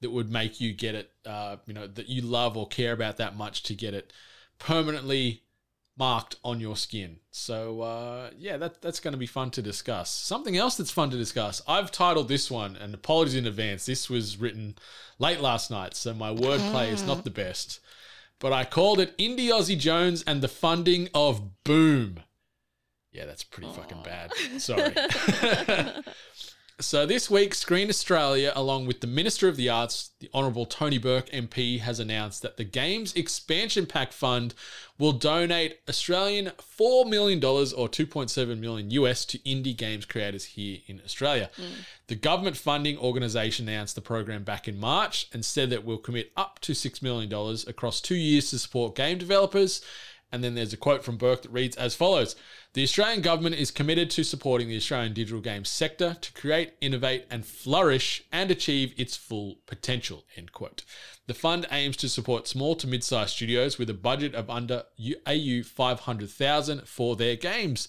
that would make you get it? Uh, you know, that you love or care about that much to get it permanently marked on your skin. So uh, yeah, that that's going to be fun to discuss. Something else that's fun to discuss. I've titled this one, and apologies in advance. This was written late last night, so my wordplay is not the best but I called it Indie Aussie Jones and the funding of Boom. Yeah, that's pretty fucking bad. Sorry. so this week, Screen Australia, along with the Minister of the Arts, the Honourable Tony Burke MP, has announced that the Games Expansion Pack Fund will donate Australian $4 million or 2.7 million US to indie games creators here in Australia. Hmm. The government funding organisation announced the program back in March and said that it will commit up to $6 million across two years to support game developers. And then there's a quote from Burke that reads as follows The Australian government is committed to supporting the Australian digital games sector to create, innovate, and flourish and achieve its full potential. End quote. The fund aims to support small to mid sized studios with a budget of under AU 500,000 for their games.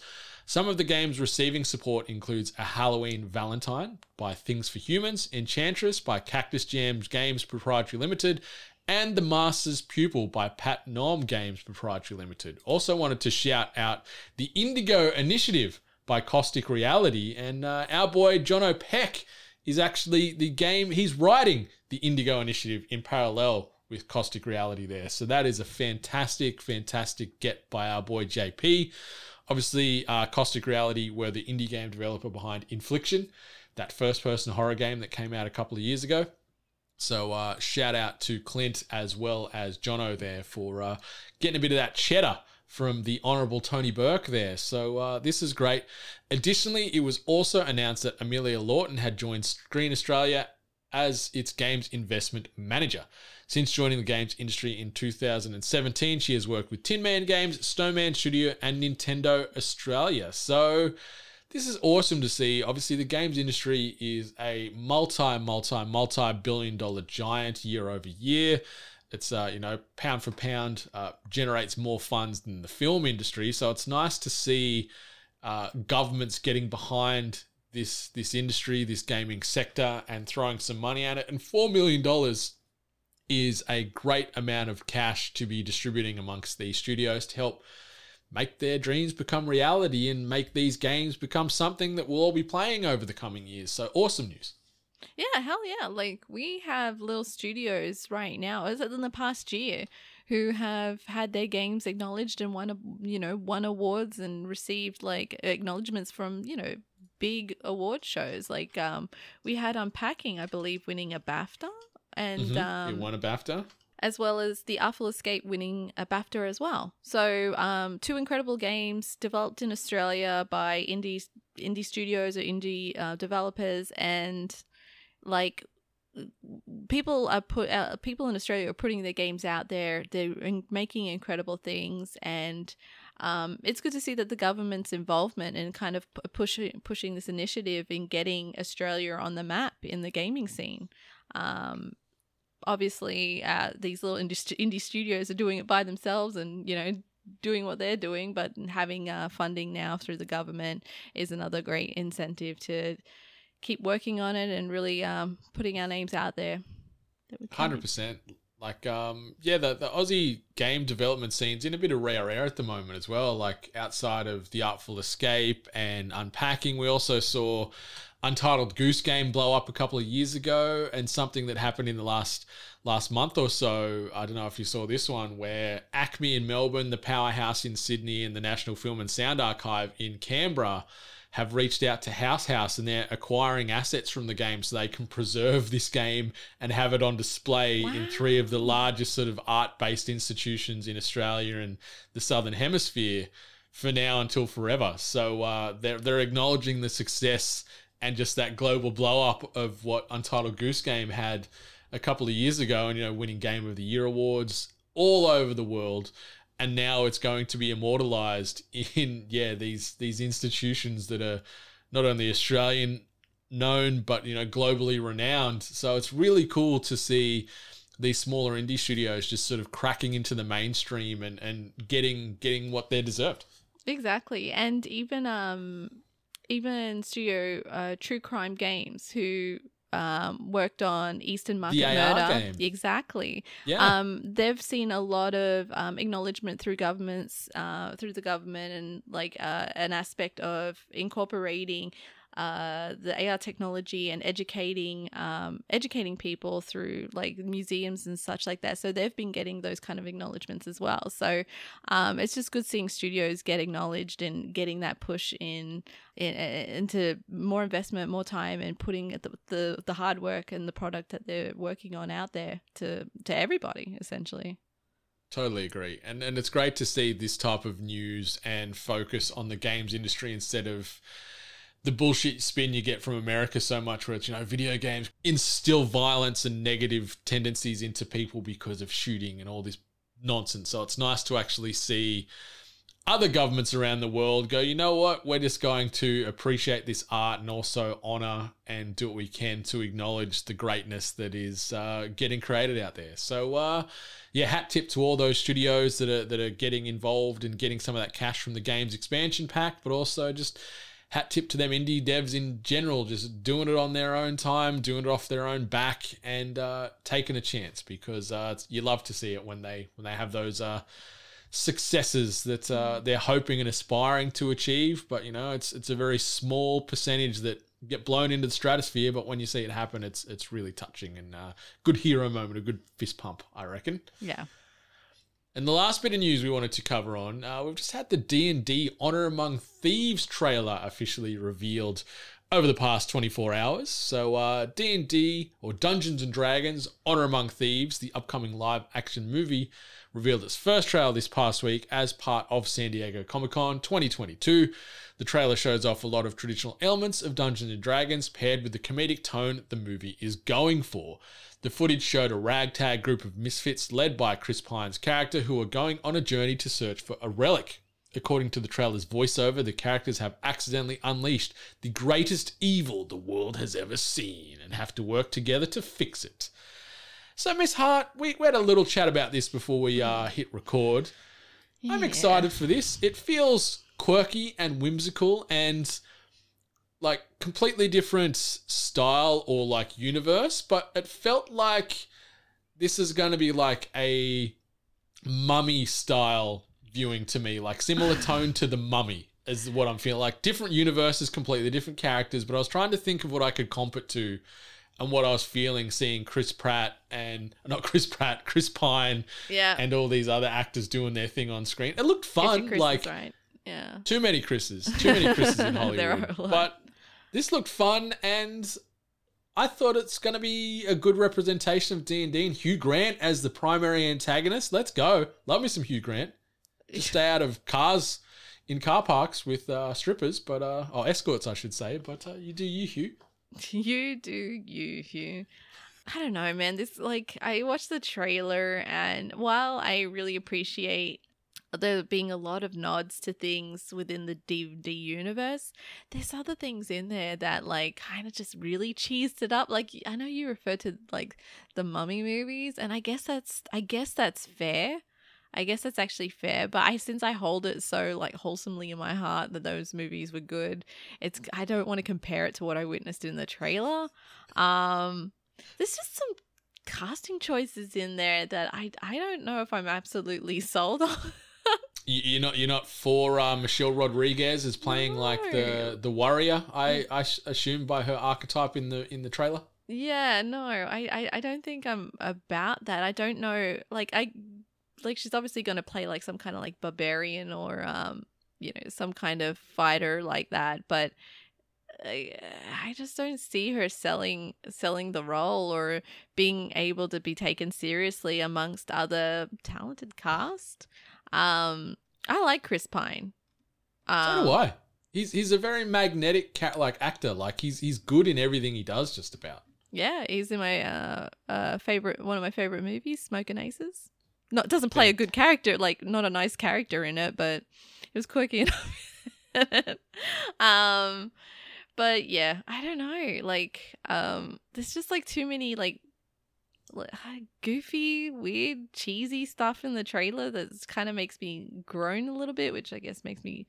Some of the games receiving support includes A Halloween Valentine by Things for Humans, Enchantress by Cactus Jams Games Proprietary Limited, and The Master's Pupil by Pat Naoum Games Proprietary Limited. Also wanted to shout out the Indigo Initiative by Caustic Reality, and uh, our boy John O'Peck is actually the game he's writing the Indigo Initiative in parallel with Caustic Reality there. So that is a fantastic, fantastic get by our boy JP. Obviously, uh, Caustic Reality were the indie game developer behind Infliction, that first person horror game that came out a couple of years ago. So uh, shout out to Clint as well as Jono there for uh, getting a bit of that cheddar from the Honourable Tony Burke there. So uh, this is great. Additionally, it was also announced that Amelia Lawton had joined Screen Australia as its games investment manager. Since joining the games industry in 2017, she has worked with Tin Man Games, Snowman Studio, and Nintendo Australia. So this is awesome to see. Obviously, the games industry is a multi, multi, multi billion dollar giant year over year. It's, uh, you know, pound for pound, uh, generates more funds than the film industry. So it's nice to see uh, governments getting behind this this industry, this gaming sector, and throwing some money at it. And $4 million is a great amount of cash to be distributing amongst these studios to help make their dreams become reality and make these games become something that we'll all be playing over the coming years. So awesome news. Yeah, hell yeah. Like we have little studios right now, as in the past year, who have had their games acknowledged and won, a- you know, won awards and received like acknowledgements from, you know, big award shows. Like um we had Unpacking, I believe, winning a BAFTA. And Mhm. um you won a BAFTA? As well as The Artful Escape winning a BAFTA as well. So, um, two incredible games developed in Australia by indie indie studios or indie uh, developers, and like people are put uh, people in Australia are putting their games out there. They're in- making incredible things, and um, it's good to see that the government's involvement in kind of pu- pushing pushing this initiative in getting Australia on the map in the gaming scene. Um, obviously, uh, these little indie, studios are doing it by themselves, and you know doing what they're doing, but having uh, funding now through the government is another great incentive to keep working on it and really um, putting our names out there. Hundred percent. Like, um, yeah, the, the Aussie game development scene's in a bit of rare air at the moment as well. Like outside of the Artful Escape and Unpacking, we also saw Untitled Goose Game blow up a couple of years ago, and something that happened in the last last month or so. I don't know if you saw this one, where ACMI in Melbourne, the Powerhouse in Sydney, and the National Film and Sound Archive in Canberra have reached out to House House and they're acquiring assets from the game so they can preserve this game and have it on display in three of the largest sort of art based institutions in Australia and the Southern Hemisphere for now until forever. So uh, they're, they're acknowledging the success and just that global blow up of what Untitled Goose Game had a couple of years ago and, you know, winning Game of the Year awards all over the world and now it's going to be immortalized in yeah these these institutions that are not only Australian known but you know globally renowned. So it's really cool to see these smaller indie studios just sort of cracking into the mainstream and and getting getting what they're deserved. Exactly, and even um, even studio uh, True Crime Games who um worked on Eastern Market AR Murder. game. Exactly. Yeah. Um, they've seen a lot of um, acknowledgement through governments, uh, through the government, and like uh, an aspect of incorporating uh, the AR technology and educating um, educating people through like museums and such like that. So they've been getting those kind of acknowledgements as well. So um, it's just good seeing studios get acknowledged and getting that push in, in into more investment, more time, and putting the, the the hard work and the product that they're working on out there to to everybody essentially. Totally agree. And and it's great to see this type of news and focus on the games industry instead of the bullshit spin you get from America so much where it's, you know, video games instill violence and negative tendencies into people because of shooting and all this nonsense. So it's nice to actually see other governments around the world go, you know what, we're just going to appreciate this art and also honor and do what we can to acknowledge the greatness that is uh, getting created out there. So, uh, yeah, hat tip to all those studios that are that are getting involved and getting some of that cash from the game's expansion pack, but also just hat tip to them indie devs in general, just doing it on their own time, doing it off their own back, and uh, taking a chance because uh, you love to see it when they when they have those uh, successes that uh, they're hoping and aspiring to achieve. But you know, it's it's a very small percentage that get blown into the stratosphere. But when you see it happen, it's it's really touching and uh, good hero moment, a good fist pump, I reckon. Yeah. And the last bit of news we wanted to cover on, uh, we've just had the D and D Honor Among Thieves trailer officially revealed over the past 24 hours. So uh, D and D or Dungeons and Dragons Honor Among Thieves, the upcoming live action movie, revealed its first trailer this past week as part of San Diego Comic Con 2022. The trailer shows off a lot of traditional elements of Dungeons and Dragons paired with the comedic tone the movie is going for. The footage showed a ragtag group of misfits led by Chris Pine's character who are going on a journey to search for a relic. According to the trailer's voiceover, the characters have accidentally unleashed the greatest evil the world has ever seen and have to work together to fix it. So, Miss Hart, we, we had a little chat about this before we uh, hit record. I'm excited for this. It feels quirky and whimsical and like completely different style or like universe, but it felt like this is going to be like a mummy style viewing to me, like similar tone to the mummy is what I'm feeling like. Different universes, completely different characters, but I was trying to think of what I could comp it to and what I was feeling seeing Chris Pratt and not Chris Pratt, Chris Pine Yeah. and all these other actors doing their thing on screen. It looked fun, like right. Yeah. too many Chris's, too many Chris's in Hollywood. There are a lot. But this looked fun, and I thought it's going to be a good representation of D and D and Hugh Grant as the primary antagonist. Let's go. Love me some Hugh Grant. Just stay out of cars in car parks with uh, strippers, but uh, or escorts, I should say. But uh, you do you, Hugh. You do you, Hugh. I don't know, man. This like I watched the trailer and while I really appreciate there being a lot of nods to things within the D&D universe, there's other things in there that like kind of just really cheesed it up. Like I know you referred to like the Mummy movies and I guess that's I guess that's fair. I guess that's actually fair, but I since I hold it so like wholesomely in my heart that those movies were good, it's I don't want to compare it to what I witnessed in the trailer. Um there's just some casting choices in there that I I don't know if I'm absolutely sold on. You- You're not you're not for uh, Michelle Rodriguez as playing like the the warrior. I I sh- assume by her archetype in the in the trailer. yeah, no, I, I I don't think I'm about that. I don't know. Like I like she's obviously going to play like some kind of like barbarian or um you know some kind of fighter like that, but I, I just don't see her selling selling the role or being able to be taken seriously amongst other talented cast. Um, I like Chris Pine. Um, So do I. He's he's a very magnetic cat like actor. Like he's he's good in everything he does. Just about. Yeah, he's in my uh, uh favorite one of my favorite movies, Smoking Aces. Not doesn't play a good character, like not a nice character in it, but it was quirky enough. um, but yeah, I don't know. Like, um, there's just like too many like li- goofy, weird, cheesy stuff in the trailer that kind of makes me groan a little bit, which I guess makes me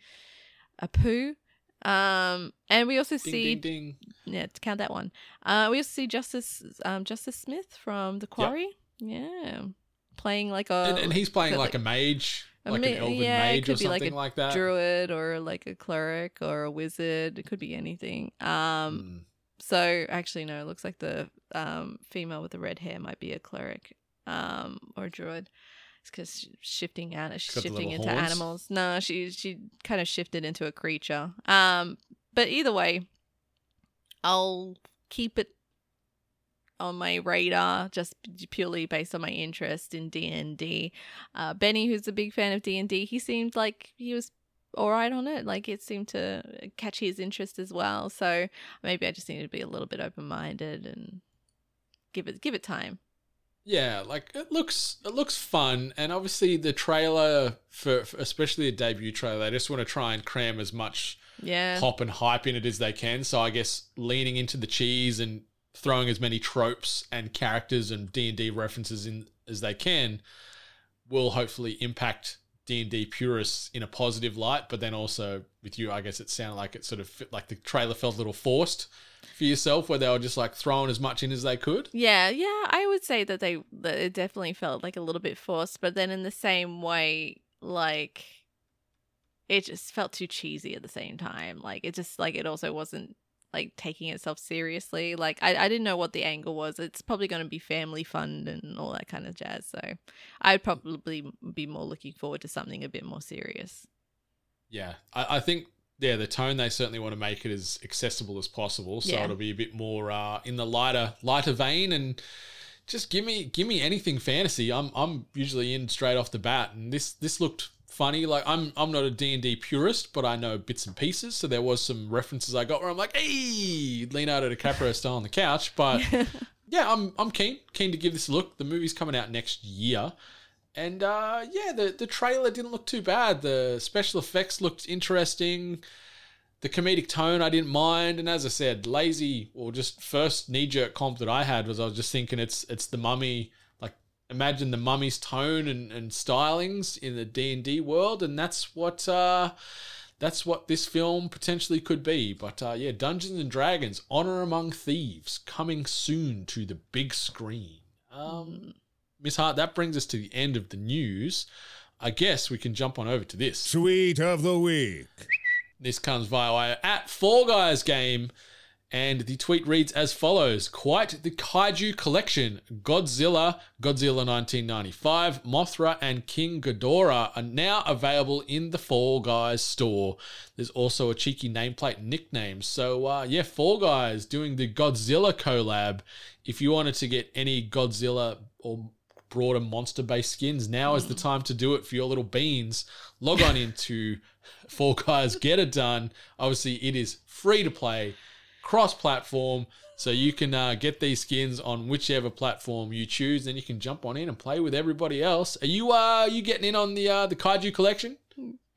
a poo. Um, and we also Ding see ding ding. yeah, to count that one. Uh, we also see Justice um, Justice Smith from The Quarry. Yeah, playing like a And, and he's playing but like a mage, a like ma- an elven yeah, it mage or be like something a like, that. druid or like a cleric or a wizard. It could be anything. Um, Mm. So actually, no, it looks like the um female with the red hair might be a cleric, um, or a druid. It's because shifting out, she's shifting into horns? animals. No, she she kind of shifted into a creature. Um, but either way, I'll keep it on my radar just purely based on my interest in D&D. Uh, Benny, who's a big fan of D&D, he seemed like he was all right on it. Like it seemed to uh, catch his interest as well. So maybe I just need to be a little bit open-minded and give it give it time. Yeah, like it looks it looks fun, and obviously the trailer for, for especially a debut trailer, they just want to try and cram as much Yeah. pop and hype in it as they can. So I guess leaning into the cheese and throwing as many tropes and characters and D and D references in as they can will hopefully impact D and D purists in a positive light. But then also with you, I guess it sounded like it sort of fit, like the trailer felt a little forced for yourself, where they were just like throwing as much in as they could. Yeah, yeah, I would say that they that it definitely felt like a little bit forced, but then in the same way, like it just felt too cheesy at the same time. Like it just like it also wasn't like taking itself seriously. Like I, I didn't know what the angle was. It's probably going to be family fun and all that kind of jazz. So I'd probably be more looking forward to something a bit more serious. Yeah, I, I think yeah the tone they certainly want to make it as accessible as possible, so Yeah. it'll be a bit more uh, in the lighter lighter vein and. Just give me give me anything fantasy. I'm I'm usually in straight off the bat, and this this looked funny. Like I'm I'm not a D and D purist, but I know bits and pieces. So there was some references I got where I'm like, hey, Leonardo DiCaprio style on the couch. But yeah, I'm I'm keen keen to give this a look. The movie's coming out next year. And uh, yeah, the, the trailer didn't look too bad. The special effects looked interesting. The comedic tone I didn't mind. And as I said, lazy or just first knee jerk comp that I had was I was just thinking it's it's the mummy. Like imagine the mummy's tone and, and stylings in the D and D world, and that's what uh, that's what this film potentially could be. But uh, yeah, Dungeons and Dragons: Honor Among Thieves coming soon to the big screen. Um, Miss Hart, that brings us to the end of the news. I guess we can jump on over to this. Tweet of the week. This comes via our at Fall Guys game, And the tweet reads as follows Quite the kaiju collection Godzilla, Godzilla 1995, Mothra, and King Ghidorah are now available in the Fall Guys store. There's also a cheeky nameplate nickname. So, uh, yeah, Fall Guys doing the Godzilla collab. If you wanted to get any Godzilla or broader monster based skins, now is the time to do it for your little beans. Log on into Fall Guys, get it done. Obviously, it is free to play cross platform. So you can uh, get these skins on whichever platform you choose, then you can jump on in and play with everybody else. Are you uh you getting in on the uh, the kaiju collection?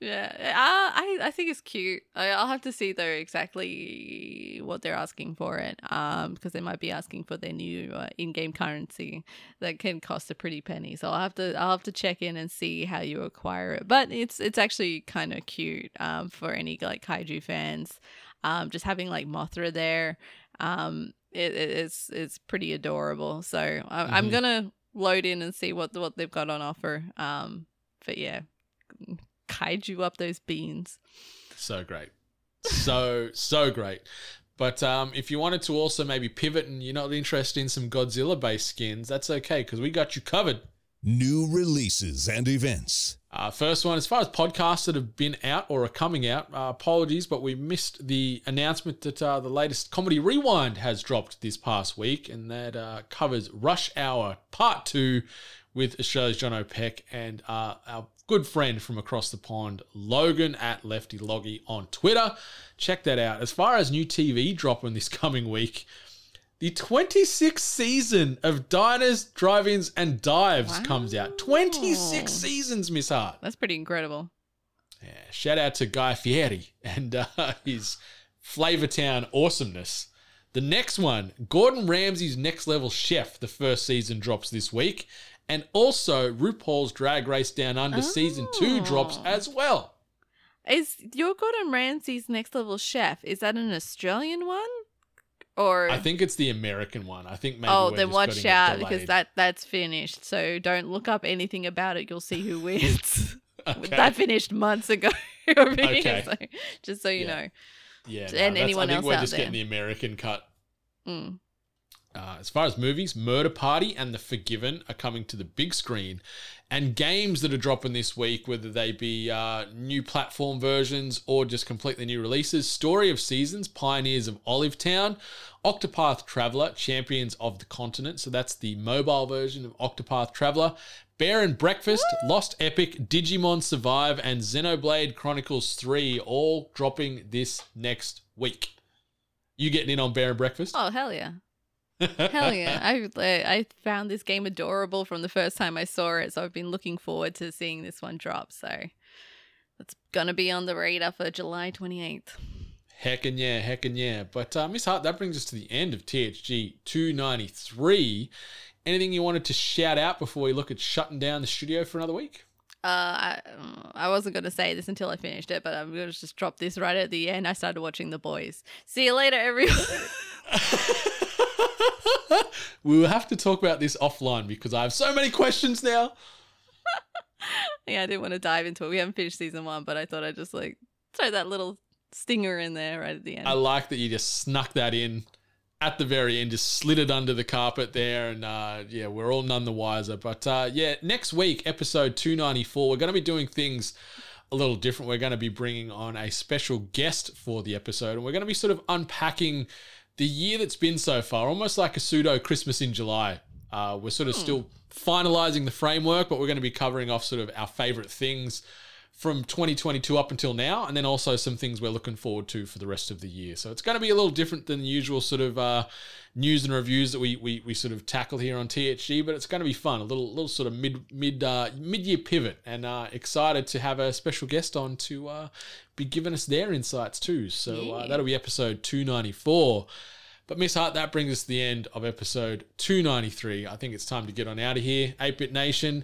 Yeah, uh, I I think it's cute. I, I'll have to see though exactly what they're asking for it, um, because they might be asking for their new uh, in-game currency that can cost a pretty penny. So I'll have to I'll have to check in and see how you acquire it. But it's it's actually kind of cute, um, for any like kaiju fans. Um, just having like Mothra there, um, it, it- it's it's pretty adorable. So I, I'm Mhm. gonna load in and see what what they've got on offer. Um, but yeah, kaiju up those beans. So great. So, so great. But um, if you wanted to also maybe pivot and you're not interested in some Godzilla based skins, that's okay because we got you covered. New releases and events. Uh, first one, as far as podcasts that have been out or are coming out, uh, apologies, but we missed the announcement that uh, the latest Comedy Rewind has dropped this past week, and that uh, covers Rush Hour Part 2 with Australia's John O'Peck and uh, our good friend from across the pond, Logan at Lefty Loggy on Twitter. Check that out. As far as new TV dropping this coming week, the 26th season of Diners, Drive-Ins, and Dives comes out. 26 seasons, Miss Hart. That's pretty incredible. Yeah, shout out to Guy Fieri and uh, his Flavortown awesomeness. The next one, Gordon Ramsay's Next Level Chef, the first season drops this week. And also, RuPaul's Drag Race Down Under season two drops Oh. as well. Is your Gordon Ramsay's next level chef? Is that an Australian one? Or I think it's the American one. I think maybe. oh, we're then watch out because that that's finished. So don't look up anything about it. You'll see who wins. Okay. That finished months ago. Okay. so- just so you Yeah. know. Yeah, and anyone I think else we're out just there. getting the American cut. Mm. Uh, as far as movies, Murder Party and The Forgiven are coming to the big screen. And games that are dropping this week, whether they be uh, new platform versions or just completely new releases Story of Seasons, Pioneers of Olive Town, Octopath Traveler, Champions of the Continent. So that's the mobile version of Octopath Traveler. Bear and Breakfast, Lost Epic, Digimon Survive, and Xenoblade Chronicles 3 all dropping this next week. You getting in on Bear and Breakfast? Oh hell yeah. Hell yeah! I I found this game adorable from the first time I saw it, so I've been looking forward to seeing this one drop. So it's gonna be on the radar for July twenty eighth. Heckin' yeah, heckin' yeah. But uh, Miss Hart, that brings us to the end of THG 293. Anything you wanted to shout out before we look at shutting down the studio for another week? Uh, I, I wasn't gonna say this until I finished it, but I'm gonna just drop this right at the end. I started watching The Boys. See you later, everyone. we will have to talk about this offline because I have so many questions now. yeah, I didn't want to dive into it. We haven't finished season one, but I thought I'd just like throw that little stinger in there right at the end. I like that you just snuck that in at the very end, just slid it under the carpet there. And uh, yeah, we're all none the wiser. But uh, yeah, next week, episode 294, we're going to be doing things a little different. We're going to be bringing on a special guest for the episode, and we're going to be sort of unpacking the year that's been so far, almost like a pseudo Christmas in July. Uh, we're sort of still finalizing the framework, but we're going to be covering off sort of our favorite things from 2022 up until now, and then also some things we're looking forward to for the rest of the year. So it's going to be a little different than the usual sort of uh, news and reviews that we, we we sort of tackle here on THG, but it's going to be fun. A little little sort of mid mid uh, mid year pivot, and uh, excited to have a special guest on to uh, be giving us their insights too. So uh, that'll be episode 294. But Miss Hart, that brings us to the end of episode 293. I think it's time to get on out of here. 8-Bit Nation,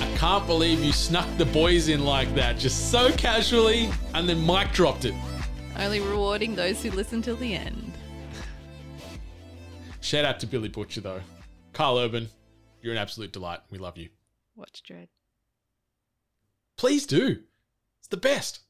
I can't believe you snuck the boys in like that, just so casually, and then Mike dropped it. Only rewarding those who listen till the end. Shout out to Billy Butcher, though. Karl Urban, you're an absolute delight. We love you. Watch Dredd. Please do. It's the best.